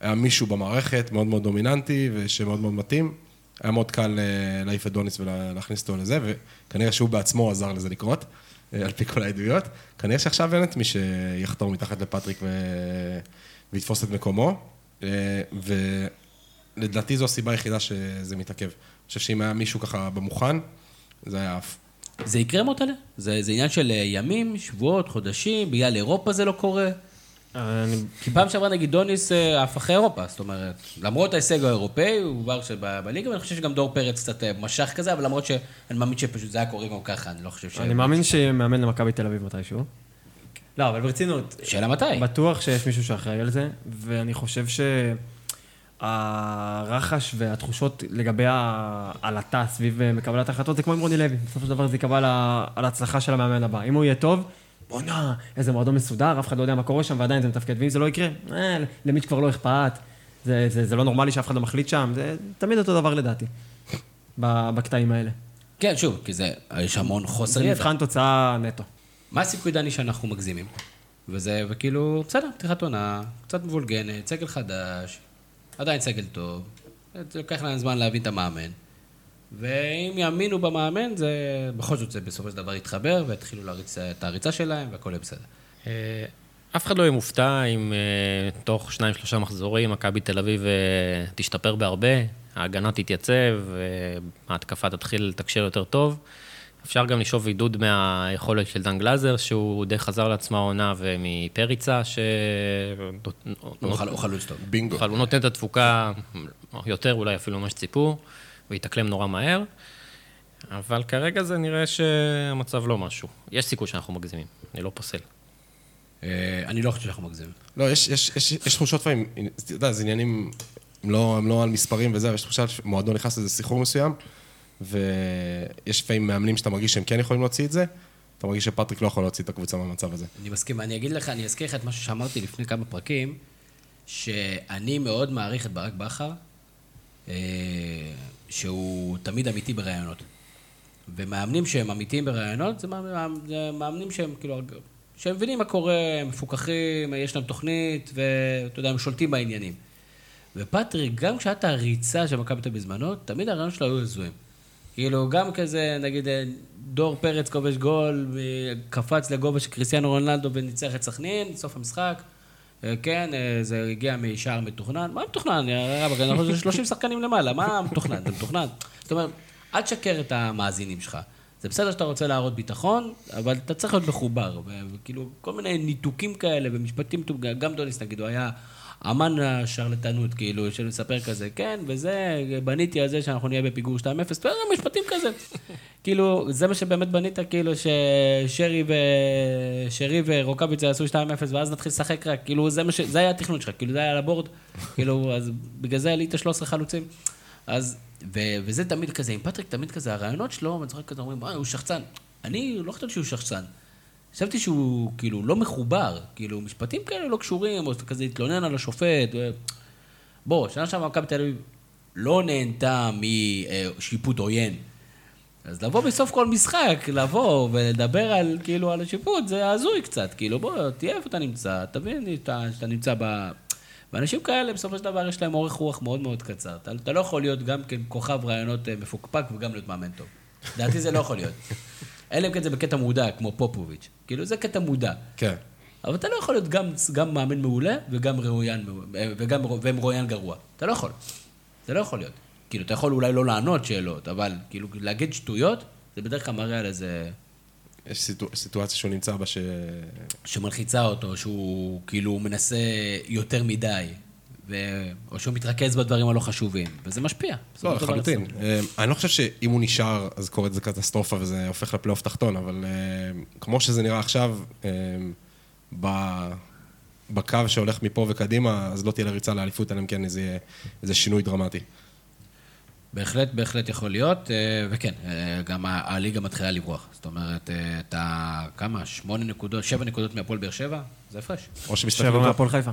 היה מישהו במערכת מאוד מאוד דומיננטי ושמאוד מאוד מתאים. היה מאוד קל להעיף את דוניס ולהכניס אותו לזה, וכנראה שהוא בעצמו עזר לזה לקרות, על פי כל העדויות. כנראה שעכשיו אין את מי שיחתור מתחת לפטריק ו... ויתפוס את מקומו, אה, ולדעתי זו הסיבה היחידה שזה מתעכב. אני חושב שאם היה מישהו ככה במוכן, זה היה עף.
זה יקרה מוטלה? זה, זה עניין של אה, ימים, שבועות, חודשים, בגלל אירופה זה לא קורה?
אני
כי פעם שעברה נגיד דוניס אה, עף אחרי אירופה, זאת אומרת, למרות ההישג האירופאי, הוא כבר שב- בליגה, ואני חושב שגם דור פרץ קצת אה, משך כזה, אבל למרות שאני מאמין שפשוט זה היה קורה גם ככה, אני לא חושב ש...
אני מאמין שיהיה מאמן למכבי תל אביב מתישהו. לא, אבל ברצינות,
שאלה מתי?
בטוח שיש מישהו שאחראי על זה, ואני חושב שהרחש והתחושות לגבי העלטה סביב אה, קבלת ההחלטות זה כמו עם רוני לוי. בסופו של דבר זה ה- על ההצלחה של המאמן הבא. אם הוא יהיה טוב, בואנה, איזה מועדון מסודר, אף אחד לא יודע מה קורה שם ועדיין זה מתפקד. ואם זה לא יקרה, אה, למיץ' כבר לא אכפת. זה, זה, זה לא נורמלי שאף אחד לא מחליט שם, זה תמיד אותו דבר לדעתי, בקטעים האלה.
כן, שוב, כי זה, יש המון חוסר
זה. מבחן תוצאה נטו.
מה הסיכוי, דני, שאנחנו מגזימים? וזה, וכאילו, בסדר, פתיחת עונה, קצת מבולגנת, סגל חדש, עדיין סגל טוב, זה לוקח להם זמן להבין את המאמן. ואם יאמינו במאמן, זה בכל זאת זה בסופו של דבר יתחבר, ויתחילו להריץ את הריצה שלהם, והכל יהיה בסדר.
אה, אף אחד לא יהיה מופתע אם אה, תוך שניים, שלושה מחזורים מכבי תל אביב אה, תשתפר בהרבה, ההגנה תתייצב, ההתקפה תתחיל לתקשר יותר טוב. אפשר גם לשאוב עידוד מהיכולת של דן גלאזר, שהוא די חזר לעצמה העונה, ומפריצה, ש...
הוא חל- הוא חלוץ טוב.
בינגו.
הוא נותן את התפוקה יותר אולי אפילו ממה שציפו, והתאקלם נורא מהר. אבל כרגע זה נראה שהמצב לא משהו. יש סיכוי שאנחנו מגזימים, אני לא פוסל.
אה, אני לא חושב שאנחנו מגזימים.
לא, יש, יש, יש, יש תחושות לפעמים, אתה יודע, זה עניינים, הם לא, הם לא על מספרים וזה, אבל יש תחושה שמועדון נכנס לאיזה סחרור מסוים, ויש לפעמים מאמנים שאתה מרגיש שהם כן יכולים להוציא את זה, אתה מרגיש שפטריק לא יכול להוציא את הקבוצה מהמצב הזה.
אני מסכים, אני אגיד לך, אני אזכיר לך את משהו שאמרתי לפני כמה פרקים, שאני מאוד מעריך את ברק בכר, אה, שהוא תמיד אמיתי בראיונות. ומאמנים שהם אמיתיים בראיונות, זה מאמנים, זה מאמנים שהם כאילו, שהם מבינים מה קורה, הם מפוקחים, יש להם תוכנית, ואתה יודע, הם שולטים בעניינים. ופטריק, גם כשהייתה הריצה של מכבי תל בזמנו, תמיד הרעיונות שלו היו הזויים. כאילו, גם כזה, נגיד, אה, דור פרץ כובש גול, קפץ לגובה של קריסטיאנו רונלדו וניצח את סכנין, סוף המשחק. אה, כן, אה, זה הגיע משער מתוכנן. מה מתוכנן? רבאק, אנחנו 30 שחקנים למעלה, מה מתוכנן? זה מתוכנן. זאת אומרת, אל תשקר את המאזינים שלך. זה בסדר שאתה רוצה להראות ביטחון, אבל אתה צריך להיות מחובר. וכאילו, כל מיני ניתוקים כאלה ומשפטים, גם דוניס נגיד, הוא היה אמן השרלטנות, כאילו, של לספר כזה, כן, וזה, בניתי על זה שאנחנו נהיה בפיגור 2-0, משפטים כזה. כאילו, זה מה שבאמת בנית, כאילו, ששרי ו... שרי ורוקאביצה יעשו 2-0, ואז נתחיל לשחק רק, כאילו, זה, ש... זה היה התכנון שלך, כאילו, זה היה על הבורד, כאילו, אז בגלל זה עלית 13 חלוצים. אז, ו... וזה תמיד כזה, עם פטריק תמיד כזה, הרעיונות שלו, אני זוכר כזה, אומרים, וואי, הוא שחצן. אני לא חשבתי שהוא שחצן. חשבתי שהוא כאילו לא מחובר, כאילו משפטים כאלה לא קשורים, או כזה התלונן על השופט. בוא, שנה שעברה מכבי תל אביב לא נהנתה משיפוט עוין. אז לבוא בסוף כל משחק, לבוא ולדבר על, כאילו, על השיפוט, זה הזוי קצת. כאילו, בוא, תהיה איפה אתה נמצא, תבין שאתה נמצא ב... ואנשים כאלה, בסופו של דבר, יש להם אורך רוח מאוד מאוד קצר. אתה, אתה לא יכול להיות גם כן כוכב רעיונות אה, מפוקפק וגם להיות מאמן טוב. לדעתי זה לא יכול להיות. אלא אם כן זה בקטע מודע, כמו פופוביץ'. כאילו, זה קטע מודע.
כן.
אבל אתה לא יכול להיות גם, גם מאמן מעולה וגם רואיין, וגם, ומרואיין גרוע. אתה לא יכול. זה לא יכול להיות. כאילו, אתה יכול אולי לא לענות שאלות, אבל כאילו, להגיד שטויות, זה בדרך כלל מראה על איזה...
יש סיטו, סיטואציה שהוא נמצא בה ש...
שמלחיצה אותו, שהוא כאילו מנסה יותר מדי. ו... או שהוא מתרכז בדברים הלא חשובים, וזה משפיע.
לא, לחלוטין. אה, אני לא חושב שאם הוא נשאר, אז קורית איזה קטסטרופה וזה הופך לפלייאוף תחתון, אבל אה, כמו שזה נראה עכשיו, אה, בקו שהולך מפה וקדימה, אז לא תהיה לריצה לאליפות, אלא אם כן איזה, איזה שינוי דרמטי.
בהחלט, בהחלט יכול להיות, וכן, גם הליגה מתחילה לברוח. זאת אומרת, אתה, כמה? שמונה נקודות, שבע נקודות מהפועל באר שבע? זה הפרש.
או שמסתכלים... שבע מהפועל חיפה.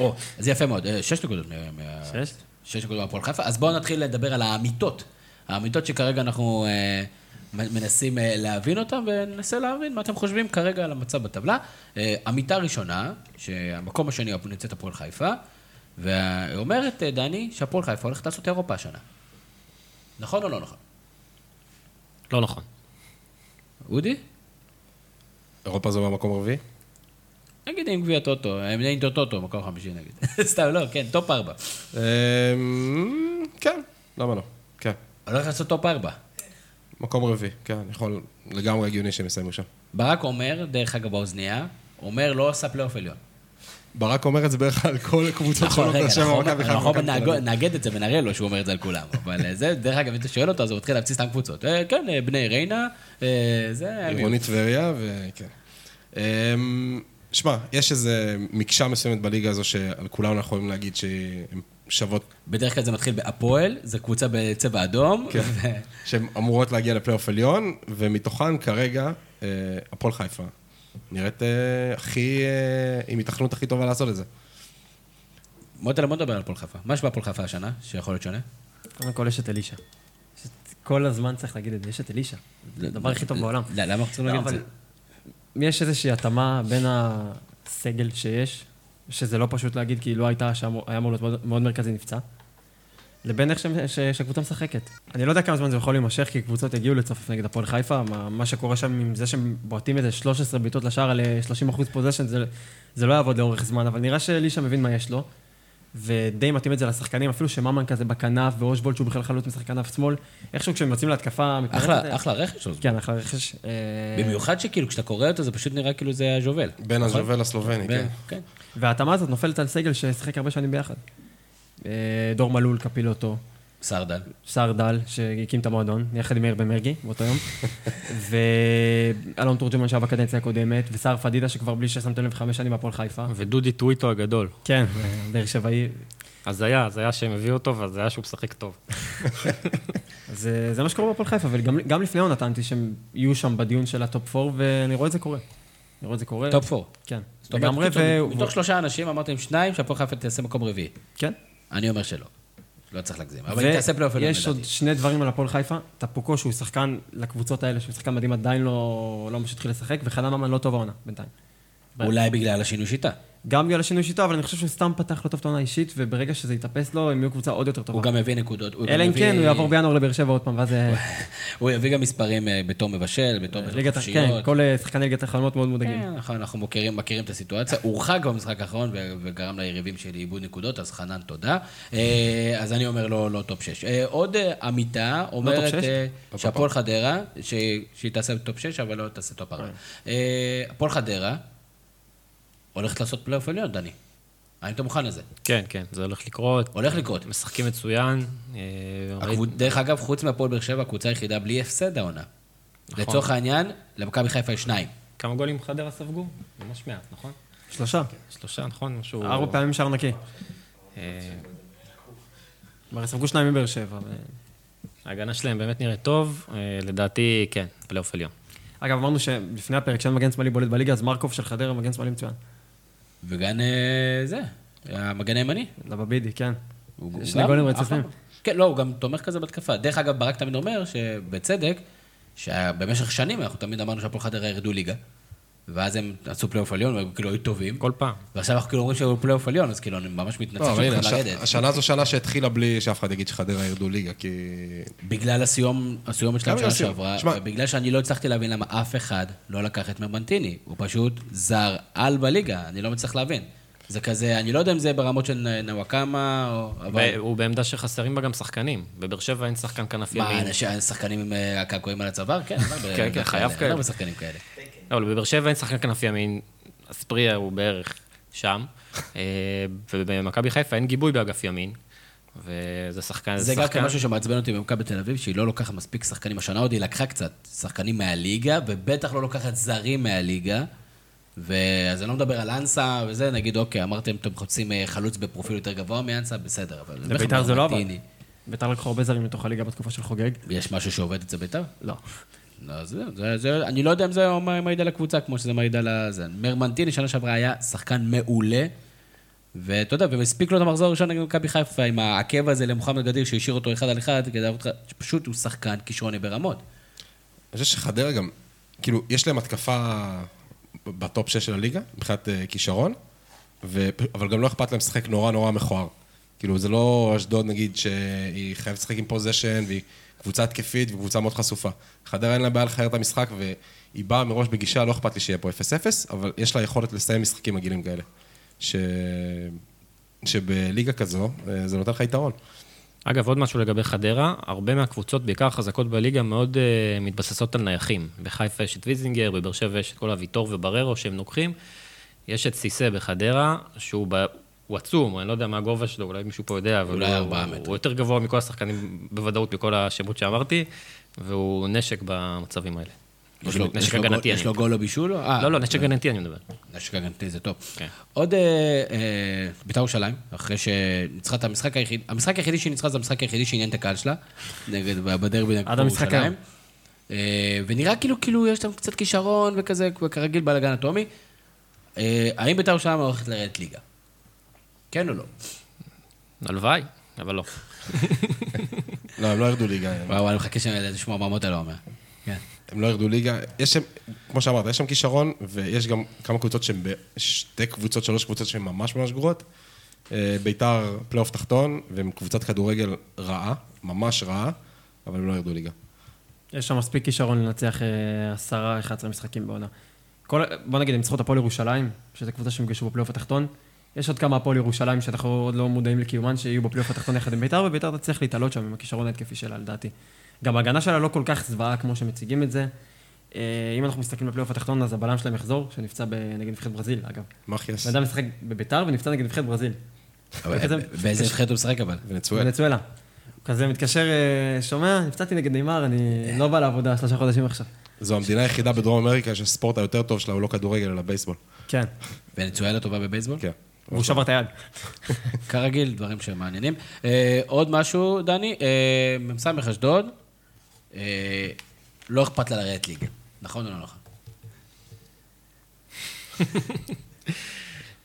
או, אז יפה מאוד, אה, שש נקודות. שש? שש נקודות מהפועל חיפה. אז בואו נתחיל לדבר על האמיתות. האמיתות שכרגע אנחנו אה, מנסים אה, להבין אותן, וננסה להבין מה אתם חושבים כרגע על המצב בטבלה. אמיתה ראשונה, שהמקום השני נמצאת הפועל חיפה, ואומרת דני שהפועל חיפה הולכת לעשות אירופה השנה. נכון או לא נכון?
לא נכון.
אודי?
אירופה זה במקום רביעי?
נגיד עם גביע טוטו, עם טוטו, מקום חמישי נגיד. סתם, לא, כן, טופ ארבע. אמ,
כן, למה לא? כן.
הולך לעשות טופ ארבע.
מקום רביעי, כן, יכול, לגמרי הגיוני שהם יסיימו שם.
ברק אומר, דרך אגב באוזנייה, אומר לא עשה פלייאוף עליון.
ברק אומר את זה בערך על כל הקבוצות
נכון, שלו, בשם מכבי חיפה. נכון, נאגד את זה ונראה לו שהוא אומר את זה על כולם. אבל אה, זה, דרך אגב, אם אתה שואל אותו, אז הוא מתחיל להפציץ סתם קבוצות. אה, כן, אה, בני ריינה, זה...
עירוני טבריה, וכן. שמע, יש איזה מקשה מסוימת בליגה הזו שעל כולם אנחנו יכולים להגיד שהן שוות...
בדרך כלל זה מתחיל בהפועל, זו קבוצה בצבע אדום.
כן, ו... שהן אמורות להגיע לפלייאוף עליון, ומתוכן כרגע, אה, הפועל חיפה נראית אה, הכי, אה, עם התכנות הכי טובה לעשות את זה.
מוטל, בוא נדבר על הפועל חיפה. מה יש בהפועל חיפה השנה, שיכול להיות שונה?
קודם כל יש את אלישע. כל הזמן צריך להגיד את זה, יש את אלישה. זה הדבר הכי טוב בעולם.
למה אנחנו צריכים להגיד את זה?
יש איזושהי התאמה בין הסגל שיש, שזה לא פשוט להגיד כי לא הייתה, שהיה אמור להיות מאוד, מרכזי נפצע, לבין איך שהקבוצה משחקת. אני לא יודע כמה זמן זה יכול להימשך, כי קבוצות הגיעו לצופף נגד הפועל חיפה, מה, מה שקורה שם עם זה שהם בועטים איזה 13 בעיטות לשער על 30 אחוז פוזיישן, זה, זה לא יעבוד לאורך זמן, אבל נראה שאלישע מבין מה יש לו. ודי מתאים את זה לשחקנים, אפילו שממן כזה בכנף, ואושבולט שהוא בכלל חלוץ משחק כנף שמאל, איכשהו כשהם יוצאים להתקפה...
אחלה, אחלה רכש.
כן, אחלה רכש.
אה, במיוחד שכאילו כשאתה קורא אותו זה פשוט נראה כאילו זה הז'ובל.
בין נכון? הז'ובל הסלובני, כן. כן.
וההתאמה הזאת נופלת על סגל ששיחק הרבה שנים ביחד. אה, דור מלול, קפילוטו.
סרדל.
סרדל, שהקים את המועדון, יחד עם מאיר בן מרגי, באותו יום. ואלון תורג'מן שהיה בקדנציה הקודמת, וסער פדידה שכבר בלי ששמתם לב חמש שנים בהפועל חיפה.
ודודי טוויטו הגדול.
כן, באר שבעי.
אז היה, אז היה שהם הביאו אותו, ואז היה שהוא משחק טוב.
אז אה, זה מה שקורה בהפועל חיפה, וגם לפני עונה טענתי שהם יהיו שם בדיון של הטופ 4, ואני רואה את זה קורה. אני רואה את זה קורה.
טופ 4?
כן.
לגמרי, ו... מתוך שלושה אנשים אמרתם שניים שהפועל חיפה תעשה מקום רביעי.
כן.
אני אומר שלא. לא צריך להגזים. אבל היא תעשה פלייאוף עליון
ויש עוד
לדעתי.
שני דברים על הפועל חיפה. טפוקו, שהוא שחקן לקבוצות האלה, שהוא שחקן מדהים, עדיין לא לא ממש התחיל לשחק, וחנן ממן לא טוב העונה, בינתיים.
אולי בגלל השינוי שיטה.
גם בגלל השינוי שיטה, אבל אני חושב שהוא סתם פתח לא טוב את העונה האישית, וברגע שזה יתאפס לו, הם יהיו קבוצה עוד יותר טובה.
הוא גם מביא נקודות.
אלא אם כן, הוא יעבור בינואר לבאר שבע עוד פעם, ואז... אה,
הוא יביא גם מספרים אה, בתור מבשל, בתור
ליגת... כן,
חופשיות.
כל אה, שחקני ליגת החלומות מאוד מודאגים.
כן, נכון, אנחנו מכירים, את הסיטואציה. הוא הורחק במשחק האחרון וגרם ליריבים שלי איבוד נקודות, אז חנן, תודה. אז אני אומר לו, לא טופ 6. עוד אמיתה אומרת? אה, שהפועל חדרה, שהיא תעשה טופ 6, אבל לא תעשה טופ 4. הפועל חדרה הולכת לעשות פלייאוף עליון, דני. האם אתה מוכן לזה?
כן, כן, זה הולך לקרות.
הולך לקרות.
משחקים מצוין. אה,
הקבוצ- דרך אגב, חוץ מהפועל באר שבע, הקבוצה היחידה בלי הפסד העונה.
נכון.
לצורך העניין, למכבי חיפה יש שניים.
כמה גולים חדרה ספגו? ממש מעט, נכון?
שלושה.
שלושה, נכון? משהו...
ארבע פעמים שער נקי.
אה,
כבר ספגו שניים מבאר שבע.
ההגנה שלהם באמת נראית טוב. אה, לדעתי, כן, פלייאוף עליון.
אגב, אמרנו שלפני הפרק שאין מגן שמאלי בולט בליגה, אז מרקוב של חדרה מגן שמאלי מצוין.
וגם אה, זה, המגן הימני.
לבבידי, כן. שני גולים. רצופים.
כן, לא, הוא גם תומך כזה בהתקפה. דרך אגב, ברק תמיד אומר, שבצדק, שבמשך שנים אנחנו תמיד אמרנו שהפועל חדרה ירדו ליגה, ואז הם עשו פלייאוף עליון, והם כאילו היו טובים.
כל פעם.
ועכשיו אנחנו כאילו אומרים שהיו פלייאוף עליון, אז כאילו אני ממש מתנצל
לא, הנה,
שהתחיל
הש-
לרדת.
השנה זו שנה שהתחילה בלי שאף אחד יגיד שחדרה ירדו ליגה, כי...
בגלל הסיום, הסיומת שלהם שנה. שעברה, ובגלל שאני לא הצלחתי להבין למה אף אחד לא לקח את מרמנטיני. הוא פשוט זר על בליגה, אני לא מצליח להבין. זה כזה, אני לא יודע אם זה ברמות של נוואקמה, או... אבל...
הוא בעמדה שחסרים בה גם שחקנים. בבאר שבע אין שחקן כנף
מה,
ימין.
אנשים, שחקנים עם אה, הקעקועים על הצוואר? כן, אין
כן, כן, חייב
אין
כאלה.
הרבה שחקנים כאלה.
לא, אבל בבאר שבע אין שחקן כנף ימין. אספריה הוא בערך שם. אה, ובמכבי חיפה אין גיבוי באגף ימין. וזה שחקן...
זה גם
שחקן-
כן משהו שמעצבן אותי במכבי תל אביב, שהיא לא לוקחת מספיק שחקנים. השנה עוד היא לקחה קצת שחקנים מהליגה, ובטח לא לוקחת זרים מהליגה. ואז אני לא מדבר על אנסה וזה, נגיד, אוקיי, אמרתם, אתם רוצים אה, חלוץ בפרופיל יותר גבוה מאנסה, בסדר, אבל...
לביתר זה לא עבד. ביתר לקחו הרבה זרים לתוך הליגה בתקופה של חוגג.
יש משהו שעובד אצל ביתר?
לא.
לא, אני לא יודע אם זה מעיד על הקבוצה, כמו שזה מעיד על ה... מרמנטיני שנה שעברה היה שחקן מעולה, ואתה יודע, והספיק לו את המחזור הראשון נגד מכבי חיפה, עם העקב הזה למוחמד גדיר, שהשאיר אותו אחד על אחד, כדי להראות לך, שפשוט הוא שחקן כישרוני ברמות.
אני חושב שחדרה גם, כאילו, יש להם התקפה בטופ 6 של הליגה, מבחינת אה, כישרון. אבל גם לא אכפת להם לשחק נורא נורא מכוער. כאילו, זה לא אשדוד, נגיד, שהיא חייבת לשחק עם פוזיישן, והיא קבוצה התקפית וקבוצה מאוד חשופה. חדרה אין לה בעיה לחייב את המשחק, והיא באה מראש בגישה, לא אכפת לי שיהיה פה 0-0, אבל יש לה יכולת לסיים משחקים מגעילים כאלה. ש... שבליגה כזו, אה, זה נותן לך יתרון.
אגב, עוד משהו לגבי חדרה, הרבה מהקבוצות, בעיקר החזקות בליגה, מאוד uh, מתבססות על נייחים. בחיפה יש את ויזינגר, בבאר שבע יש את כל הוויטור ובררו שהם נוקחים. יש את סיסא בחדרה, שהוא. הוא עצום, אני לא יודע מה הגובה שלו, אולי מישהו פה יודע, אבל
אולי
הוא, הוא. הוא יותר גבוה מכל השחקנים, בוודאות, מכל השמות שאמרתי, והוא נשק במצבים האלה.
יש לו,
נשק
יש לו,
הגנתי,
יש לו. גול או בישול? אה,
לא, לא, נשק הגנתי אני מדבר.
נשק הגנתי זה טוב.
כן.
עוד אה, אה, בית"ר ירושלים, אחרי שניצחה את המשחק היחיד, המשחק היחידי שהיא ניצחה זה המשחק היחידי שעניין את הקהל שלה, נגד, בדרבי נגד ירושלים. אה, ונראה כאילו, כאילו יש להם קצת כישרון וכזה, כרגיל בלאגן אטומי. אה, האם בית"ר ירושלים הולכת לרדת ליגה? כן או לא?
הלוואי, אבל לא.
לא, הם לא ירדו ליגה.
וואו, אני מחכה שאני לשמוע מה מוטה לא אומר. כן.
הם לא ירדו ליגה. יש שם, כמו שאמרת, יש שם כישרון, ויש גם כמה קבוצות שהן בשתי קבוצות, שלוש קבוצות שהן ממש ממש גרועות. אה, ביתר פלייאוף תחתון, והם קבוצת כדורגל רעה, ממש רעה, אבל הם לא ירדו ליגה.
יש שם מספיק כישרון לנצח אה, עשרה, 11 משחקים בעונה. כל, בוא נגיד, הם ניצחו את הפועל ירושלים, שזו קבוצה שהם נפגשו בפלייאוף התחתון. יש עוד כמה הפועל ירושלים שאנחנו עוד לא מודעים לקיומן, שיהיו בפלייאוף התחתון יחד עם ביתר, וביתר תצליח להתעלות שם עם הכישרון ההתקפי שלה, לדעתי. גם ההגנה שלה לא כל כך זוועה כמו שמציגים את זה. אה, אם אנחנו מסתכלים בפלייאוף התחתון, אז הבלם שלהם יחזור, שנפצע נגד נבחרת ברזיל, אגב.
מחיאס,
בן אדם משחק בביתר ונפצע נגד נבחרת ברזיל.
באיזה נבחרת הוא משחק אבל?
ונצואל.
ונצואלה. הוא כזה מתקשר, אה, שומע, נפצעתי נגד נאמר, אני לא בא לעבודה שלושה חודשים עכשיו.
זו המדינה היחידה בדרום אמריקה שהספורט היותר טוב שלה הוא לא כדורגל, אלא בייסבול.
כן,
ונצואלה טובה בבייסבול?
כן.
והוא שבר את היד.
כרגיל, דברים שמעניינים. אה, עוד משהו, דני, אה, מ"ס אשדוד, אה, לא אכפת לה לרדת ליגה, נכון או לא נכון?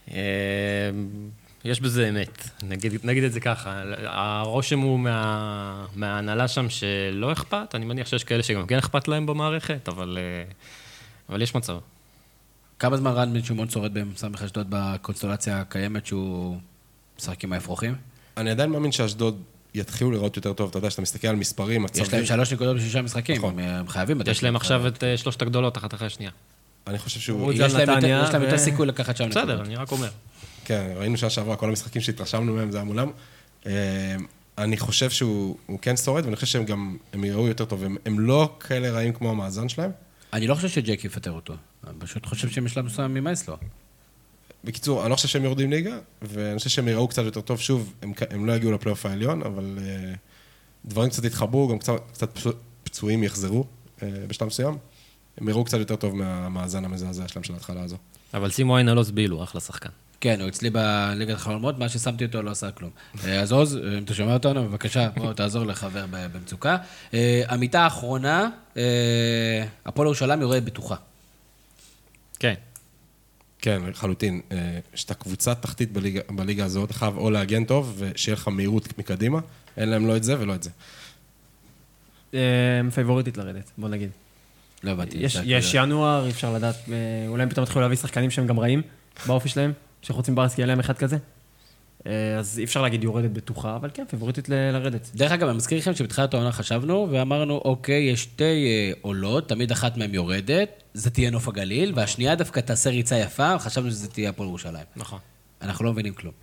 יש בזה אמת, נגיד, נגיד את זה ככה. הרושם הוא מה, מההנהלה שם שלא אכפת, אני מניח שיש כאלה שגם כן אכפת להם במערכת, אבל, אבל יש מצב.
כמה זמן רן בן שמעון שורד בסמך אשדוד בקונסטלציה הקיימת שהוא משחק עם האפרוחים?
אני עדיין מאמין שאשדוד יתחילו לראות יותר טוב. אתה יודע, שאתה מסתכל על מספרים, מצבים...
יש להם שלוש נקודות בשישה משחקים,
נכון.
הם חייבים...
יש להם עכשיו את אה, שלושת הגדולות אחת אחרי השנייה.
אני חושב שהוא...
יש להם יותר-
נתניה
יש להם יותר
ו-
סיכוי לקחת שם
בסדר,
נקודות.
אני רק אומר.
כן, ראינו שנה שעברה, כל המשחקים שהתרשמנו מהם, זה היה מולם. אה, אני חושב שהוא הוא כן שורד, ואני חושב שהם גם, הם יראו יותר טוב. הם, הם לא כאלה רעים כמו המאזן שלהם.
אני לא חושב שג'ק יפטר אותו. אני פשוט חושב שהם בשלב מסוים יימאס לו.
בקיצור, אני לא חושב שהם יורדים ליגה, ואני חושב שהם יראו קצת יותר טוב. שוב, הם, הם לא יגיעו לפלייאוף העליון, אבל אה, דברים קצת יתחברו, גם קצת, קצת פצוע- פצועים יחזרו אה, בשלב מסוים. הם יראו קצת יותר טוב מהמאזן המזעזע שלהם של ההתחלה הזו.
אבל שימו עין על עוז בילו, אחלה שחקן.
כן, הוא אצלי בליגת החלומות, מה ששמתי אותו לא עשה כלום. אה, אז עוז, אם אתה שומע אותנו, בבקשה, בוא תעזור לחבר במצוקה. המיטה האחרונה, הפועל ירושלים יורד בטוחה.
כן.
כן, לחלוטין. אה, שאתה קבוצה תחתית בליגה, בליגה הזאת, אתה חייב או להגן טוב, ושיהיה לך מהירות מקדימה. אין להם לא את זה ולא את זה.
אה, פייבוריטית לרדת, בוא נגיד.
לא הבנתי.
יש, יש ינואר, אי אפשר לדעת, אה, אולי הם פתאום יתחילו להביא שחקנים שהם גם רעים באופי שלהם, שחוץ מברסקי יהיה להם אחד כזה. אה, אז אי אפשר להגיד יורדת בטוחה, אבל כן, פייבוריטית ל- לרדת.
דרך אגב, אני מזכיר לכם שבתחילת העונה חשבנו, ואמרנו, אוקיי, יש שתי אה, עולות, תמיד אחת מהן יורדת, זה תהיה נוף הגליל, והשנייה דווקא תעשה ריצה יפה, חשבנו שזה תהיה הפועל ירושלים.
נכון.
אנחנו לא מבינים כלום.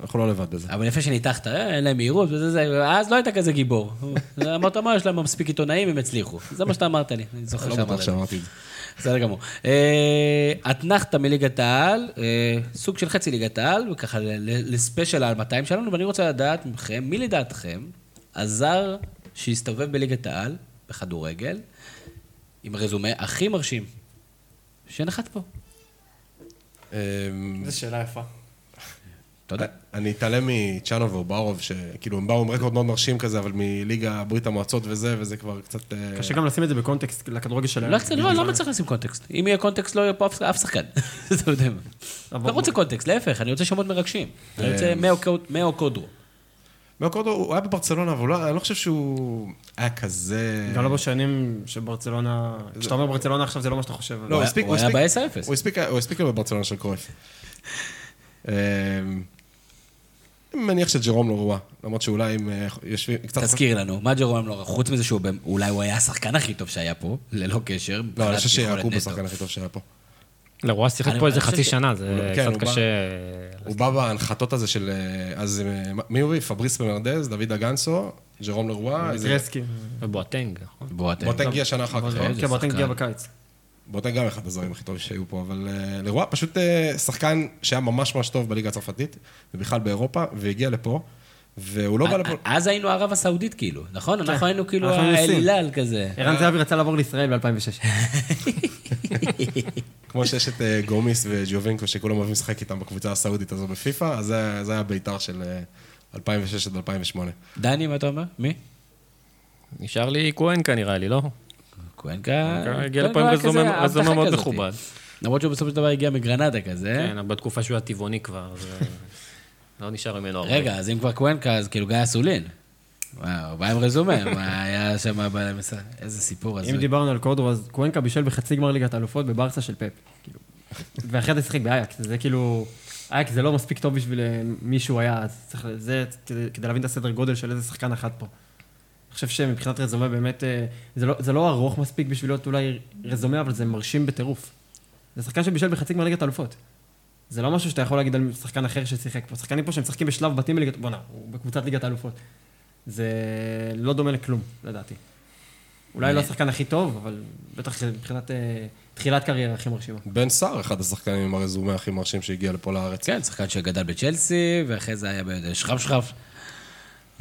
אנחנו לא לבד בזה.
אבל יפה שניתחת, אה, אין להם מהירות וזה זה, אז לא היית כזה גיבור. אמרת, מה, יש להם מספיק עיתונאים, הם הצליחו. זה מה שאתה אמרת לי, אני זוכר
לא
שאמרת לי. בסדר גמור. אה, אתנחתא מליגת העל, אה, סוג של חצי ליגת העל, וככה לספיישל על 200 שלנו, ואני רוצה לדעת מכם, מי לדעתכם הזר שהסתובב בליגת העל, בכדורגל, עם רזומה הכי מרשים, שנחת פה?
אמ,
זו שאלה יפה.
תודה.
אני אתעלם מצ'אנו ואוברוב, שכאילו הם באו עם רקורד מאוד מרשים כזה, אבל מליגה ברית המועצות וזה, וזה כבר קצת... אה,
קשה גם לשים את זה בקונטקסט לכדורגל שלהם.
לא, צריך- לא, למה צריך לשים קונטקסט? אם יהיה קונטקסט, לא יהיה פה אף- שחקן. אתה יודע מה. לא רוצה קונטקסט, להפך, אני רוצה שמות מרגשים. אני רוצה מאו קוד- מאו קודרו.
מאוקורדו, הוא היה בברצלונה, אבל לא- אני לא חושב שהוא היה כזה...
גם לא בשנים שברצלונה... כשאתה אומר ברצלונה עכשיו זה לא מה שאתה חושב.
לא, הוא הספיק,
הוא היה
הספיק-
ב-10-0.
הוא הספיק, הוא הספיק לו בברצלונה של קרויף. אני מניח שג'רום לא רוע, למרות שאולי הם אה, יושבים קצת...
תזכיר לנו, מה ג'רום לא רע? חוץ מזה שהוא, אולי הוא היה השחקן הכי טוב שהיה פה, ללא קשר.
לא, אני חושב שיעקוב
נטו.
השחקן הכי טוב שהיה פה.
לרוע שיחק
אני-
פה איזה חצי שנה, זה
כן, הוא
קצת קשה...
הוא בא בהנחתות הזה של... אה, אז אה, מי הוא הביא? פבריס פרנרדז, דוד אגנסו, ג'רום לרוע, איזה...
גרסקי.
ובואטנג, נכון?
בואטנג.
בואטנג הגיע שנה אחר כך. לא?
כן, בואטנג
שחקן.
הגיע בקיץ.
בואטנג גם אחד הזרים הכי טובים שהיו פה, אבל אה, לרוע פשוט אה, שחקן שהיה ממש ממש טוב בליגה הצרפתית, ובכלל באירופה, והגיע לפה, והוא לא בא לפה...
אז היינו ערב הסעודית כאילו, נכון? אנחנו היינו כאילו
אנחנו היינו סין.
האלילל כזה.
ערן זהבי רצה לעבור לישראל ב-2006.
כמו שיש את אה, גומיס וג'יובינקו, שכולם אוהבים לשחק איתם בקבוצה הסעודית הזו בפיפא, אז זה זה היה בית"ר של אה, 2006 עד 2008.
דני, מה אתה אומר? מי?
נשאר לי קוונקה נראה לי, לא?
קוונקה.
הגיע
קוונקה
לפה עם רזומה מאוד. מכובד.
למרות שהוא בסופו של דבר הגיע מגרנדה כזה.
כן, אבל בתקופה שהוא היה טבעוני כבר, אז לא נשאר ממנו הרבה.
רגע, אז אם כבר קוונקה, אז כאילו גיא אסולין. וואו, הוא בא עם רזומה, מה היה שם במסע? איזה סיפור הזה.
אם דיברנו על קודרו, אז קוונקה בישל בחצי גמר ליגת האלופות בברסה של פפ. כאילו. ואחרי זה שיחק באייקס, זה כאילו... אייקס זה לא מספיק טוב בשביל אה, מי שהוא היה, אז צריך... זה כדי, להבין את הסדר גודל של איזה שחקן אחד פה. אני חושב שמבחינת רזומה באמת, אה, זה לא, זה לא ארוך מספיק בשביל להיות אולי רזומה, אבל זה מרשים בטירוף. זה שחקן שבישל בחצי גמר ליגת האלופות. זה לא משהו שאתה יכול להגיד על שחקן אחר ששיחק פה. שחקנים פה שמשחקים בשלב בתים בליגת... בואנה, הוא בקבוצת ליגת האלופות. זה לא דומה לכלום, לדעתי. אולי לא השחקן הכי טוב, אבל בטח מבחינת אה, תחילת קריירה הכי מרשימה.
בן סער, אחד השחקנים עם הרזומה הכי מרשים שהגיע לפה לארץ.
כן, שחקן שגדל בצ'לסי, ואחרי זה היה בשכב שכב.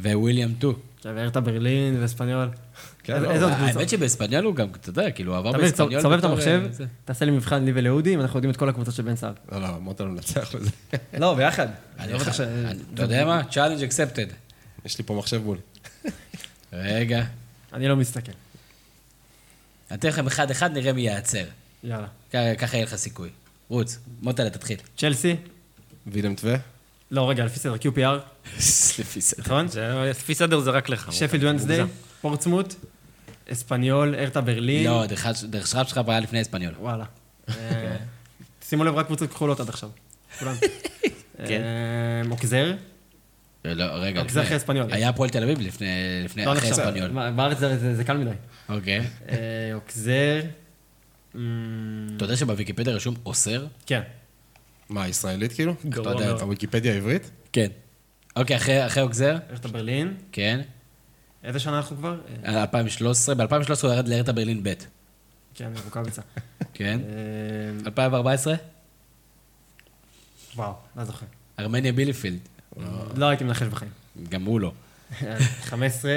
וויליאם טו.
הרטה ברלין ואספניול.
כן,
איזה-
לא,
האמת? שבאספניול הוא גם, אתה יודע, כאילו, הוא עבר באספניול.
סובב את המחשב,
אה.
תעשה לי מבחן לי ולאודי, אם אנחנו יודעים את כל הקבוצות של בן סער.
לא, לא, אמרת לנו לנצח בזה.
לא, ביחד.
אני- אתה יודע מה? challenge accepted.
יש לי פה מחשב מולי.
רגע.
אני לא מסתכל.
אני אתן לכם אחד-אחד, נראה מי ייעצר.
יאללה.
ככה יהיה לך סיכוי. רוץ, מוטלה, תתחיל.
צ'לסי,
וילם טווה.
לא, רגע, לפי סדר, QPR,
לפי סדר.
נכון?
לפי סדר זה רק לך.
שפילד ונסדי. פורצמוט, אספניול, ארטה ברלין.
לא, דרך אגב שלך היה לפני אספניול.
וואלה. אה, שימו לב, רק קבוצות כחולות עד עכשיו. כולן.
כן.
אה, אוקזר.
לא, רגע,
זה אחרי אספניול.
היה הפועל תל אביב לפני, לפני,
לא
אחרי. אספניול.
מה, בארץ זה- קל מדי.
אוקיי.
אה, אוקזר. אמ,
אתה יודע שבוויקיפדיה רשום אוסר?
כן.
מה, ישראלית כאילו?
גרוע
אתה יודע,
מאוד.
הוויקיפדיה העברית?
כן. אוקיי, אחרי אחרי אוקזר?
ארטה ברלין.
כן.
איזה שנה אנחנו כבר? אה,
2013, ב-2013 הוא ירד לארטה ברלין ב'.
כן, רוקאביצה.
כן.
אה,
2014?
וואו, לא זוכר.
ארמניה בילפילד.
לא הייתי מנחש בחיים.
גם הוא לא.
15,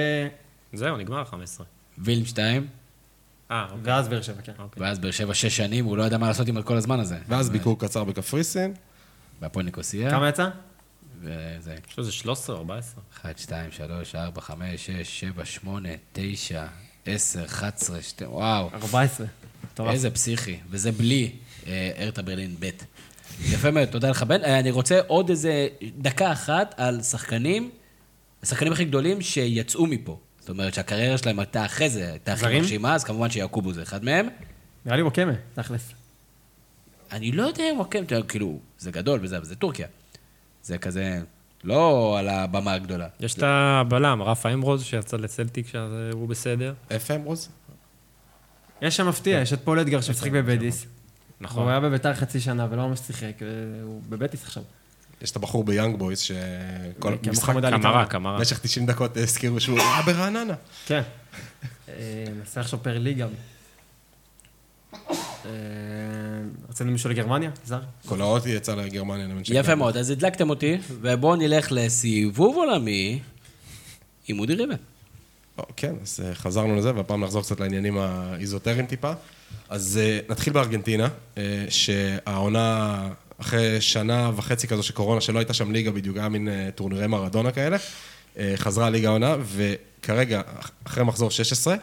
זהו, נגמר 15.
וילם 2,
אה, אוקיי.
ואז באר שבע, כן.
ואז באר שבע שש שנים, הוא לא ידע מה לעשות עם כל הזמן הזה.
ואז ביקור קצר בקפריסין.
בהפועל ניקוסיה.
כמה יצא?
וזה
אני חושב שזה 13, 14.
1, 2, 3, 4, 5, 6, 7, 8, 9, 10, 11, 12, וואו.
14. מטורף.
איזה פסיכי, וזה בלי אה, ארטה ברלין ב'. יפה מאוד, תודה לך בן. אה, אני רוצה עוד איזה דקה אחת על שחקנים, השחקנים הכי גדולים שיצאו מפה. זאת אומרת שהקריירה שלהם הייתה אחרי זה, הייתה הכי? מרשימה, אז כמובן שיעקובו זה אחד מהם.
נראה לי וואקמה, תכלס.
אני לא יודע אם עוקב, כאילו, זה גדול וזה, אבל זה טורקיה. זה כזה, לא על הבמה הגדולה.
יש את הבלם, רפה אמרוז, שיצא לסלטיק, שהוא בסדר.
איפה הם רוז?
יש שם מפתיע, יש את פול אדגר שמשחק בבדיס.
נכון.
הוא היה בביתר חצי שנה ולא ממש שיחק, והוא בבטיס עכשיו.
יש את הבחור ביאנג בויז שכל משחק,
קמרה. קמרה.
במשך 90 דקות הזכירו שהוא היה ברעננה.
כן. אה, ננסה לחשוב פר ליגה. אה, רצינו מישהו לגרמניה? זר?
קולאוטי יצא לגרמניה.
יפה. מאוד, אז הדלקתם אותי, ובואו נלך לסיבוב עולמי עם אודי ריבן.
כן, אז אה, חזרנו לזה, והפעם נחזור קצת לעניינים האיזוטריים טיפה. אז אה, נתחיל בארגנטינה, אה, שהעונה, אחרי שנה וחצי כזו של קורונה, שלא הייתה שם ליגה בדיוק, היה מין אה, טורנירי מרדונה כאלה, אה, חזרה הליגה העונה, וכרגע, אח- אחרי מחזור 16,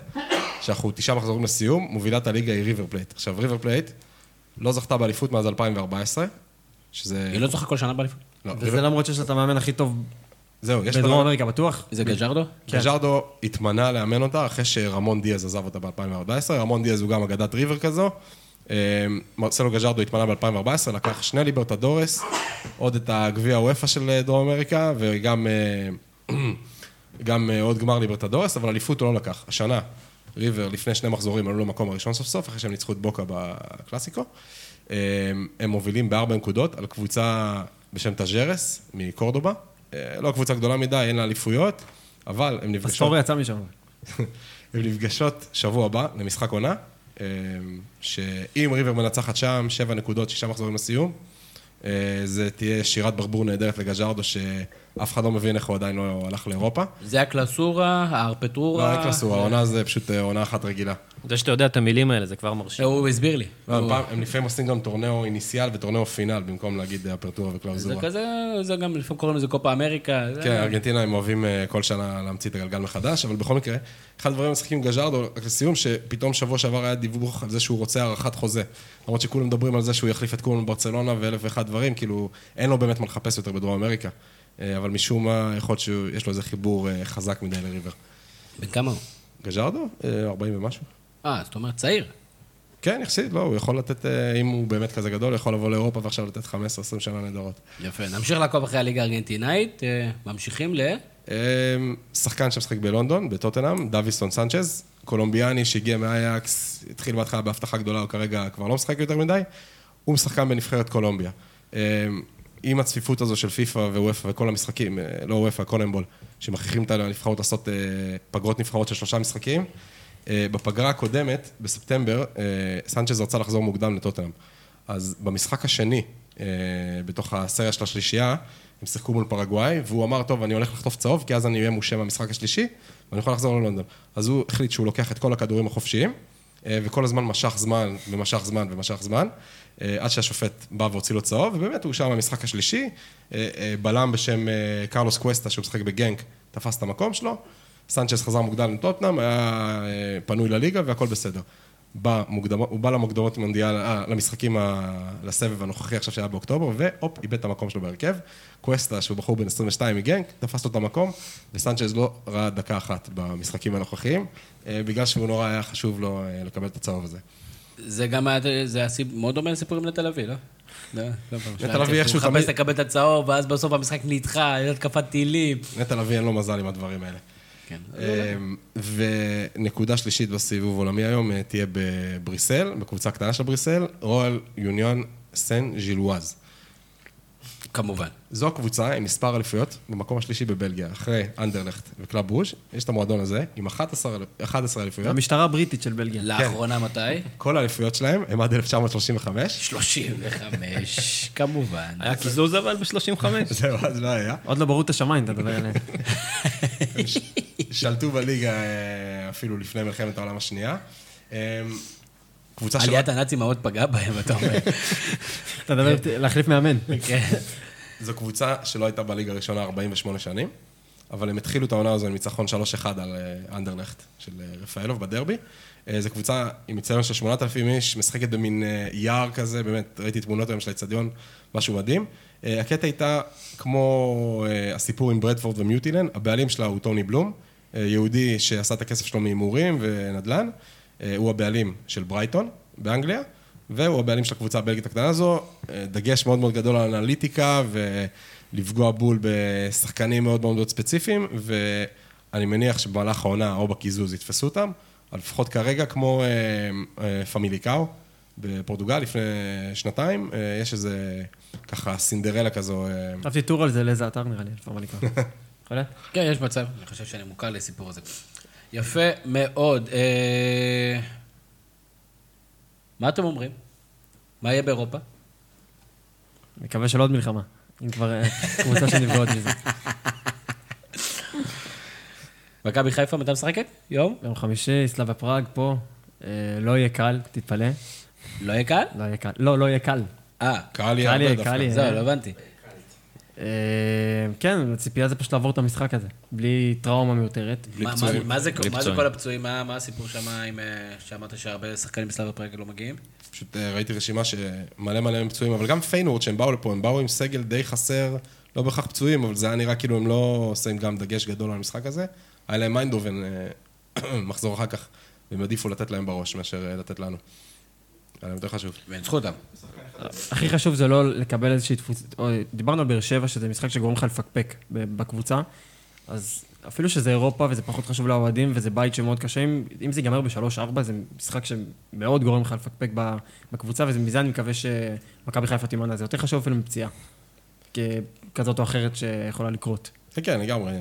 שאנחנו תשעה מחזורים לסיום, מובילת הליגה היא ריבר פלייט. עכשיו, ריבר פלייט לא זכתה באליפות מאז 2014, שזה...
היא לא זוכה כל שנה באליפות?
לא,
וזה למרות שיש לה את המאמן הכי טוב
זהו, יש
בדרום. אמריקה, בטוח?
זה גג'רדו?
כן.
ג'רדו התמנה לאמן אותה אחרי שרמון דיאז עזב אותה ב-2014. רמון דיאז הוא גם אגדת ריבר כזו. אה, מרסלו גז'רדו התמנה ב-2014, לקח שני ליברטדורס, עוד את הגביע הוופא של אה, דרום אמריקה, וגם אה, גם אה, עוד גמר ליברטדורס, אבל אליפות הוא לא לקח. השנה, ריבר לפני שני מחזורים עלו למקום הראשון סוף סוף, אחרי שהם ניצחו את בוקה בקלאסיקו. אה, הם מובילים בארבע נקודות על קבוצה בשם טאז'רס מקורדובה. לא קבוצה גדולה מדי, אין לה אליפויות, אבל הם נפגשות...
פסטורה יצא משם.
הן נפגשות שבוע הבא למשחק עונה, שאם ריבר מנצחת שם, שבע נקודות, שישה מחזורים לסיום, אה, זה תהיה שירת ברבור נהדרת לגז'ארדו, שאף אחד לא מבין איך הוא עדיין לא הלך לאירופה.
זה הקלסורה,
לא,
האפרטורה.
אין קלאוסורה, העונה זה פשוט אה, עונה אחת רגילה.
זה שאתה יודע את המילים האלה, זה כבר מרשים.
הוא הסביר לי.
לא, הם לפעמים עושים גם טורנאו איניסיאל וטורנאו פינל, במקום להגיד אה, אפרטורה
זה
וקלאוזורה.
כזה, זה גם לפעמים קוראים לזה קופה אמריקה. זה-
כן, ארגנטינה הם אוהבים אה, כל שנה להמציא את הגלגל מחדש, אבל בכל מקרה, אחד הדברים המשחקים עם גז'רדו, רק לסיום, שפתאום שבוע שעבר היה דיווח על זה שהוא רוצה הארכת חוזה. למרות שכולם מדברים על זה שהוא יחליף את כולם בברצלונה ואלף ואחד דברים, כאילו, אין לו באמת מה לחפש יותר בדרום אמריקה. אה, אבל משום מה, יכול להיות שיש לו איזה חיבור אה, חזק מדי לריבר.
בן כמה הוא?
גז'רדו? אה, 40 ומשהו.
אה, זאת אומרת צעיר.
כן, יחסית, לא, הוא יכול לתת, אה, אם הוא באמת כזה גדול, הוא יכול לבוא לאירופה ועכשיו לתת 15-20 שנה נהדרות.
יפה. נמשיך לעקוב אחרי הליגה הארגנטינאית. אה, ממשיכים ל...
אמ, שחקן שמשחק בלונדון, בטוטנאם, דוויסון סנצ'ז, קולומביאני שהגיע מאייקס, התחיל בהתחלה בהבטחה גדולה, הוא כרגע כבר לא משחק יותר מדי, הוא משחקן בנבחרת קולומביה. אמ, עם הצפיפות הזו של פיפא ווופא וכל המשחקים, אה, לא וופא, קולמבול, שמכריחים את הנבחרות לעשות פגרות נבחרות של שלושה משחקים, בפגרה הקודמת, בספטמבר, אה, סנצ'ז רצה לחזור מוקדם לטוטנאם. אז במשחק השני, אה, בתוך הסריה של השלישייה, הם שיחקו מול פרגוואי, והוא אמר, טוב, אני הולך לחטוף צהוב, כי אז אני אהיה מושה במשחק השלישי, ואני יכול לחזור ללונדון. אז הוא החליט שהוא לוקח את כל הכדורים החופשיים, אה, וכל הזמן משך זמן, ומשך זמן, ומשך זמן, אה, עד שהשופט בא והוציא לו צהוב, ובאמת הוא שם במשחק השלישי, אה, אה, בלם בשם אה, קרלוס קווסטה, שהוא משחק בגנק, תפס את המקום שלו, סנצ'ס חזר מוקדם לטוטנאם, היה אה, פנוי לליגה והכל בסדר. במוקדמות, הוא בא למוקדמות מונדיאל, אה, למשחקים, ה, לסבב הנוכחי עכשיו שהיה באוקטובר, והופ, איבד את המקום שלו בהרכב. קווסטה, שהוא בחור בן 22 מגנק, תפס לו את המקום, וסנצ'ס לא ראה דקה אחת במשחקים הנוכחיים, אה, בגלל שהוא נורא היה חשוב לו אה, לקבל את הצהוב הזה.
זה גם היה, זה היה סיפ- מאוד דומה לסיפור עם נטע לביא, לא?
נטע לביא איכשהו
הוא
תמיד-
מחפש לקבל את הצהוב, ואז בסוף המשחק נדחה, התקפת טילים.
נטע לביא אין לו מזל עם הדברים האלה.
כן.
אמ, ונקודה שלישית בסיבוב עולמי היום אה, תהיה בבריסל, בקבוצה קטנה של בריסל, רויאל יוניון סן ז'ילואז.
כמובן.
זו הקבוצה עם מספר אליפויות במקום השלישי בבלגיה, אחרי אנדרלכט וקלאב ברוז', יש את המועדון הזה עם 11 אל- 11 אליפויות.
המשטרה הבריטית של בלגיה.
לאחרונה מתי?
כל האליפויות שלהם הם עד 1935.
35, כמובן.
היה קיזוז אבל ב-35.
זהו, אז לא היה.
עוד לא ברות השמיים, אתה מדבר עליהם.
שלטו בליגה אה, אפילו לפני מלחמת העולם השנייה. אמ, קבוצה של...
עליית הנאצים מאוד פגעה בהם, אתה אומר.
אתה מדבר להחליף מאמן.
כן.
זו קבוצה שלא הייתה בליגה הראשונה 48 שנים, אבל הם התחילו את העונה הזו עם ניצחון 3-1 על אה, אנדרלכט של אה, רפאלוב בדרבי. אה, זו קבוצה עם מצטיון של 8,000 איש, משחקת במין אה, יער כזה, באמת, ראיתי תמונות היום של האצטדיון, משהו מדהים. אה, הקטע הייתה כמו אה, הסיפור עם ברדפורד ומיוטילן, הבעלים שלה הוא טוני בלום, אה, יהודי שעשה את הכסף שלו מהימורים ונדל"ן, אה, הוא הבעלים של ברייטון באנגליה. והוא הבעלים של הקבוצה הבלגית הקטנה הזו, אה, דגש מאוד מאוד גדול על אנליטיקה ולפגוע בול בשחקנים מאוד מאוד מאוד ספציפיים, ואני מניח שבמהלך העונה או בקיזוז יתפסו אותם, אבל לפחות כרגע כמו אה, אה, פמיליקאו בפורטוגל לפני שנתיים, אה, יש איזה ככה סינדרלה כזו. אה,
כתבתי טור על זה לאיזה אתר נראה לי, כבר. יכול להיות?
כן, יש מצב. אני חושב שאני מוכר לסיפור הזה. יפה מאוד. אה, מה אתם אומרים? מה יהיה באירופה?
מקווה שלא עוד מלחמה. אם כבר אה, קבוצה שנפגעות מזה.
מכבי חיפה, מתי משחקת? יום?
ביום חמישי, סלאבה פראג פה. אה, לא יהיה קל, תתפלא.
לא יהיה קל?
לא יהיה קל. לא, לא יהיה קל.
אה,
קהל יהיה הרבה דווקא.
קהל יהיה.
זהו, לא הבנתי.
אה, כן, הציפייה זה פשוט לעבור את המשחק הזה. בלי טראומה מיותרת.
בלי
מה- מה-
פצועים.
מה זה. כל הפצועים? מה מה הסיפור שם עם... אה, שאמרת שהרבה שחקנים בסלאביה פראג לא מגיעים?
פשוט אה, ראיתי רשימה שמלא מלא הם פצועים, אבל גם פיינורד, שהם באו לפה, הם באו עם סגל די חסר, לא בהכרח פצועים, אבל זה היה נראה כאילו הם לא שמים גם דגש גדול על המשחק הזה. היה להם מ-איינדהובן מחזור אחר כך, והם העדיפו לתת להם בראש מאשר לתת לנו. היה להם יותר חשוב.
וניצחו אותם.
הכי חשוב זה לא לקבל איזושהי. או, דיברנו על באר שבע, שזה משחק שגורם לך לפקפק בקבוצה, אז אפילו שזה אירופה וזה פחות חשוב לאוהדים וזה בית שמאוד קשה, אם, אם זה ייגמר בשלוש-ארבע, זה משחק שמאוד גורם לך לפקפק בקבוצה, ומזה אני מקווה שמכבי חיפה תימנע. זה יותר חשוב אפילו מפציעה. כזאת או אחרת שיכולה לקרות.
כן, כן, לגמרי.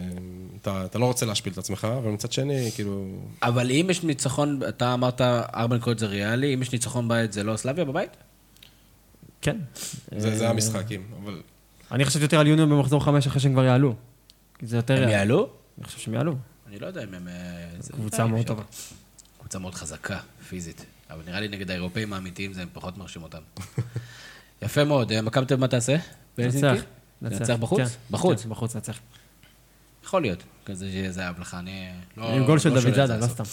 אתה, אתה לא רוצה להשפיל את עצמך, אבל מצד שני, כאילו...
אבל אם יש ניצחון, אתה אמרת ארבע נקודות זה ריאלי, אם יש ניצחון בית זה לא סלאביה בבית?
כן.
זה, זה
אה,
המשחקים, אבל...
אני חשבתי יותר על יוניון במחזור חמש אחרי שהם כבר יעלו. כי זה יותר...
הם יעלו?
אני חושב שהם יעלו.
אני לא יודע אם הם... אה,
קבוצה מאוד טובה.
קבוצה מאוד חזקה, פיזית. אבל נראה לי נגד האירופאים האמיתיים זה פחות מרשים אותם. יפה מאוד. אה, מכבי תל אביב מה תעשה?
נצח.
נצח בחוץ?
כן,
בחוץ?
כן, בחוץ נצח.
יכול להיות. כזה שזה הבלחה, אני... לא-
עם גול של
לא
דוד
שולל את
זאדה, לא. סתם.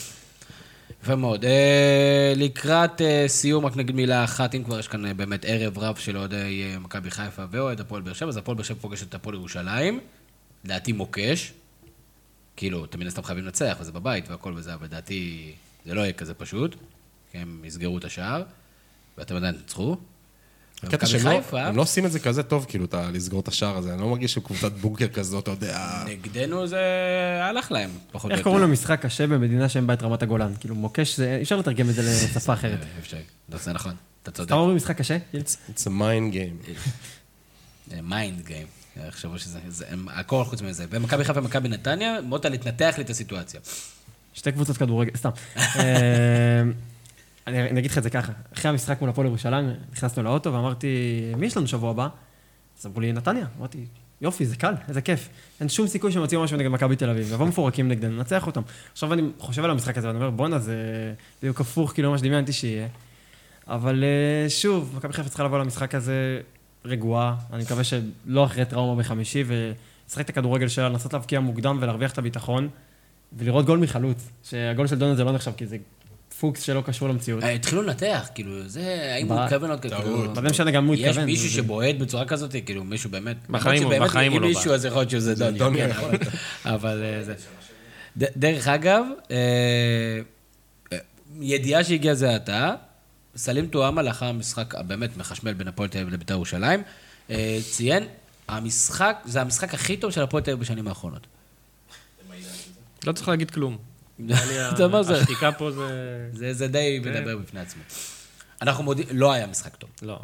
יפה מאוד. אה, לקראת אה, סיום, רק נגיד מילה אחת, אם כבר יש כאן אה, באמת ערב רב של אוהדי מכבי חיפה ואוהד הפועל באר שבע, אז הפועל באר שבע פוגשת את הפועל ירושלים, לדעתי מוקש, כאילו, אתם מן הסתם חייבים לנצח, וזה בבית והכל וזה, אבל לדעתי זה לא יהיה כזה פשוט, כי הם יסגרו את השער, ואתם עדיין תנצחו.
הקטע
ומכבי
שהם לא,
חיפה,
הם לא עושים את זה כזה טוב, כאילו, אתה לסגור את השער הזה. אני לא מרגיש שקבוצת בונקר כזאת, אתה יודע...
נגדנו זה הלך להם, פחות או
איך
יותר.
קוראים למשחק קשה במדינה שאין בה את רמת הגולן? כאילו, מוקש זה... אי אפשר לתרגם את זה לשפה אחרת.
אה, אפשר, זה נכון, אתה צודק.
אתה אומר משחק קשה?
It's a mind game.
mind game. יחשבו שזה, הכל חוץ מזה. ומכבי חיפה ומכבי נתניה, מוטה תנתח לי את הסיטואציה.
שתי קבוצות כדורגל, סתם. אני אני אגיד לך את זה ככה, אחרי המשחק מול הפועל ירושלים, נכנסנו לאוטו ואמרתי, מי יש לנו שבוע הבא? אז אמרו לי, נתניה. אמרתי, יופי, זה קל, איזה כיף. אין שום סיכוי שהם יוציאו משהו נגד מכבי תל אביב, יבואו מפורקים נגדנו, ננצח אותם. עכשיו אני חושב על המשחק הזה, ואני אומר, בואנה, זה בדיוק הפוך, כאילו, מה שדמיינתי שיהיה. אבל אה, שוב, מכבי חיפה צריכה לבוא למשחק הזה רגועה, אני מקווה שלא אחרי טראומה בחמישי, ולשחק את הכדורגל שלה, לנסות להבקיע מוקדם ולהרוויח את הביטחון, ולראות גול מחלוץ, שהגול של דונלד זה לא נחשב, כי זה פוקס שלא קשור למציאות.
אה, התחילו לנתח, כאילו, זה, האם הוא מתכוון עוד כאילו...
מה זה משנה גם הוא
יש
התכוון.
מישהו
זה-
שבועט בצורה כזאת, כאילו, מישהו באמת...
בחיים הוא- בחיים הוא
אם
לא
מישהו, אז יכול להיות שזה דוני.
דוני
כן. אבל אה, זה... דרך אגב, אה, ידיעה שהגיעה זה עתה, סלים טועמה לאחר המשחק הבאמת מחשמל בין הפועל תל אביב לבית"ר ירושלים, ציין, המשחק, זה המשחק הכי טוב של הפועל תל אביב בשנים האחרונות.
לא צריך להגיד כלום.
אתה אומר זה...
השתיקה פה זה...
זה, זה די מדבר בפני עצמו. אנחנו מודים, לא היה משחק טוב.
לא.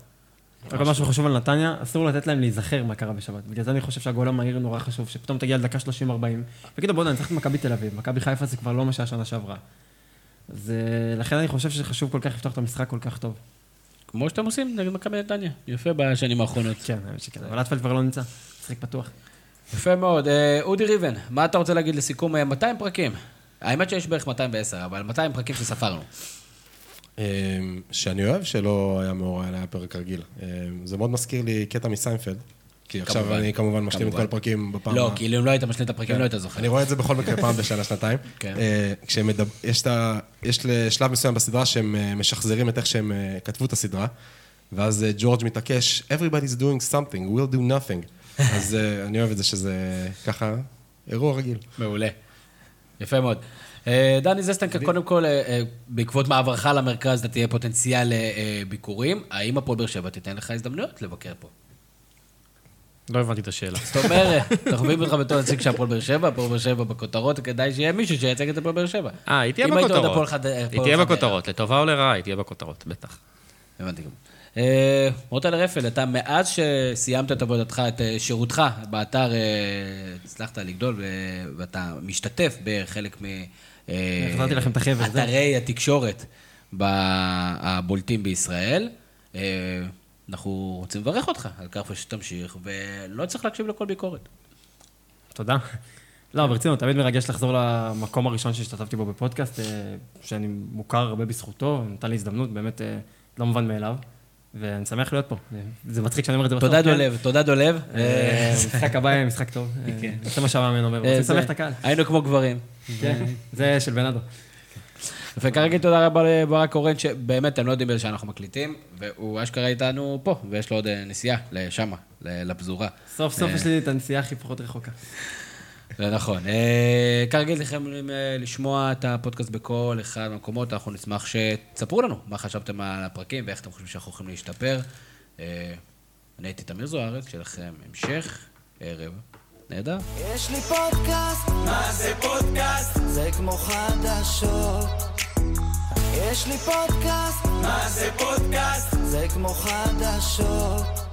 רק עוד משהו חשוב על נתניה, אסור לתת להם להיזכר מה קרה בשבת. בגלל זה אני חושב שהגול המהיר נורא חשוב, שפתאום תגיע לדקה 30-40, ותגידו בוא'נה, אני צריך את מכבי תל אביב, מכבי חיפה זה כבר לא מה שהיה שנה שעברה. אז אה, לכן אני חושב שחשוב כל כך לפתוח את המשחק כל כך טוב.
כמו שאתם עושים נגד מכבי נתניה. יפה בשנים האחרונות.
כן, האמת שכן, אבל אטפלד כבר לא נמצא, משחק פתוח.
יפה מאוד. אה, אודי ריבן, מה אתה רוצה להגיד לסיכום אה, 200 פרקים? האמת שיש בערך 210, אבל 200 פרקים שספרנו.
אמ, שאני אוהב שלא היה מאורע, אלא היה פרק רגיל. אמ, זה מאוד מזכיר לי קטע מסיינפלד, כי עכשיו
כמובן.
אני כמובן משלים את כל
כמובן.
הפרקים בפעם
לא,
ה-
כאילו אם לא היית משלים את הפרקים, לא היית זוכר.
אני רואה את זה בכל מקרה פעם בשנה, שנתיים.
כן.
כשמדבר, יש, את ה, יש לשלב מסוים בסדרה שהם אה, משחזרים את איך שהם אה, כתבו את הסדרה, ואז ג'ורג' מתעקש, everybody's doing something, we'll do nothing. אז אני אוהב את זה שזה ככה, אירוע רגיל.
מעולה. יפה מאוד. אה, דני זסטנקה, קודם כל, אה, אה, בעקבות מעברך למרכז, אתה תהיה פוטנציאל לביקורים. האם הפועל באר שבע תיתן לך הזדמנויות לבקר פה?
לא הבנתי את השאלה.
זאת אומרת, מביאים אותך בתור נציג של הפועל באר שבע, הפועל באר שבע בכותרות, כדאי שיהיה מישהו שייצג את הפועל באר שבע.
אה, היא תהיה בכותרות. היא תהיה. בכותרות, לטובה או לרעה, היא תהיה בכותרות, בטח.
הבנתי גם. אה, רוטל רפל, אתה מאז שסיימת את עבודתך, את אה, שירותך באתר, אה, הצלחת לגדול ואתה משתתף בחלק מ...
החזרתי לכם את זהו.
אתרי התקשורת הבולטים בישראל. אנחנו רוצים לברך אותך על כך שתמשיך, ולא צריך להקשיב לכל ביקורת.
תודה. לא, ברצינות, תמיד מרגש לחזור למקום הראשון שהשתתפתי בו בפודקאסט, שאני מוכר הרבה בזכותו, נתן לי הזדמנות, באמת לא מובן מאליו, ואני שמח להיות פה. אה, זה מצחיק שאני אומר את זה בסוף.
תודה
כן.
דולב, תודה דולב.
אה, משחק הבא יהיה משחק טוב. אה,
כן.
זה מה שהמאמן אומר,
אה,
רוצים
זה-
לשמח את הקהל.
היינו כמו גברים.
כן, זה של בנאדו.
וכרגיל תודה רבה לברק קורן, שבאמת אתם לא יודעים באיזה שעה אנחנו מקליטים, והוא אשכרה איתנו פה, ויש לו עוד אה, נסיעה לשמה, לפזורה.
סוף סוף
אה.
יש לי את הנסיעה הכי פחות רחוקה.
זה נכון. אה, כרגיל לכם אה, לשמוע את הפודקאסט בכל אחד מהמקומות, אנחנו נשמח שתספרו לנו מה חשבתם על הפרקים ואיך אתם חושבים שאנחנו יכולים להשתפר. אה, אני הייתי תמיר זוארץ, שיהיה לכם המשך ערב נהדר.
יש לי פודקאסט, מה זה פודקאסט? זה כמו חדשות. יש לי פודקאסט, מה זה פודקאסט? זה כמו חדשות.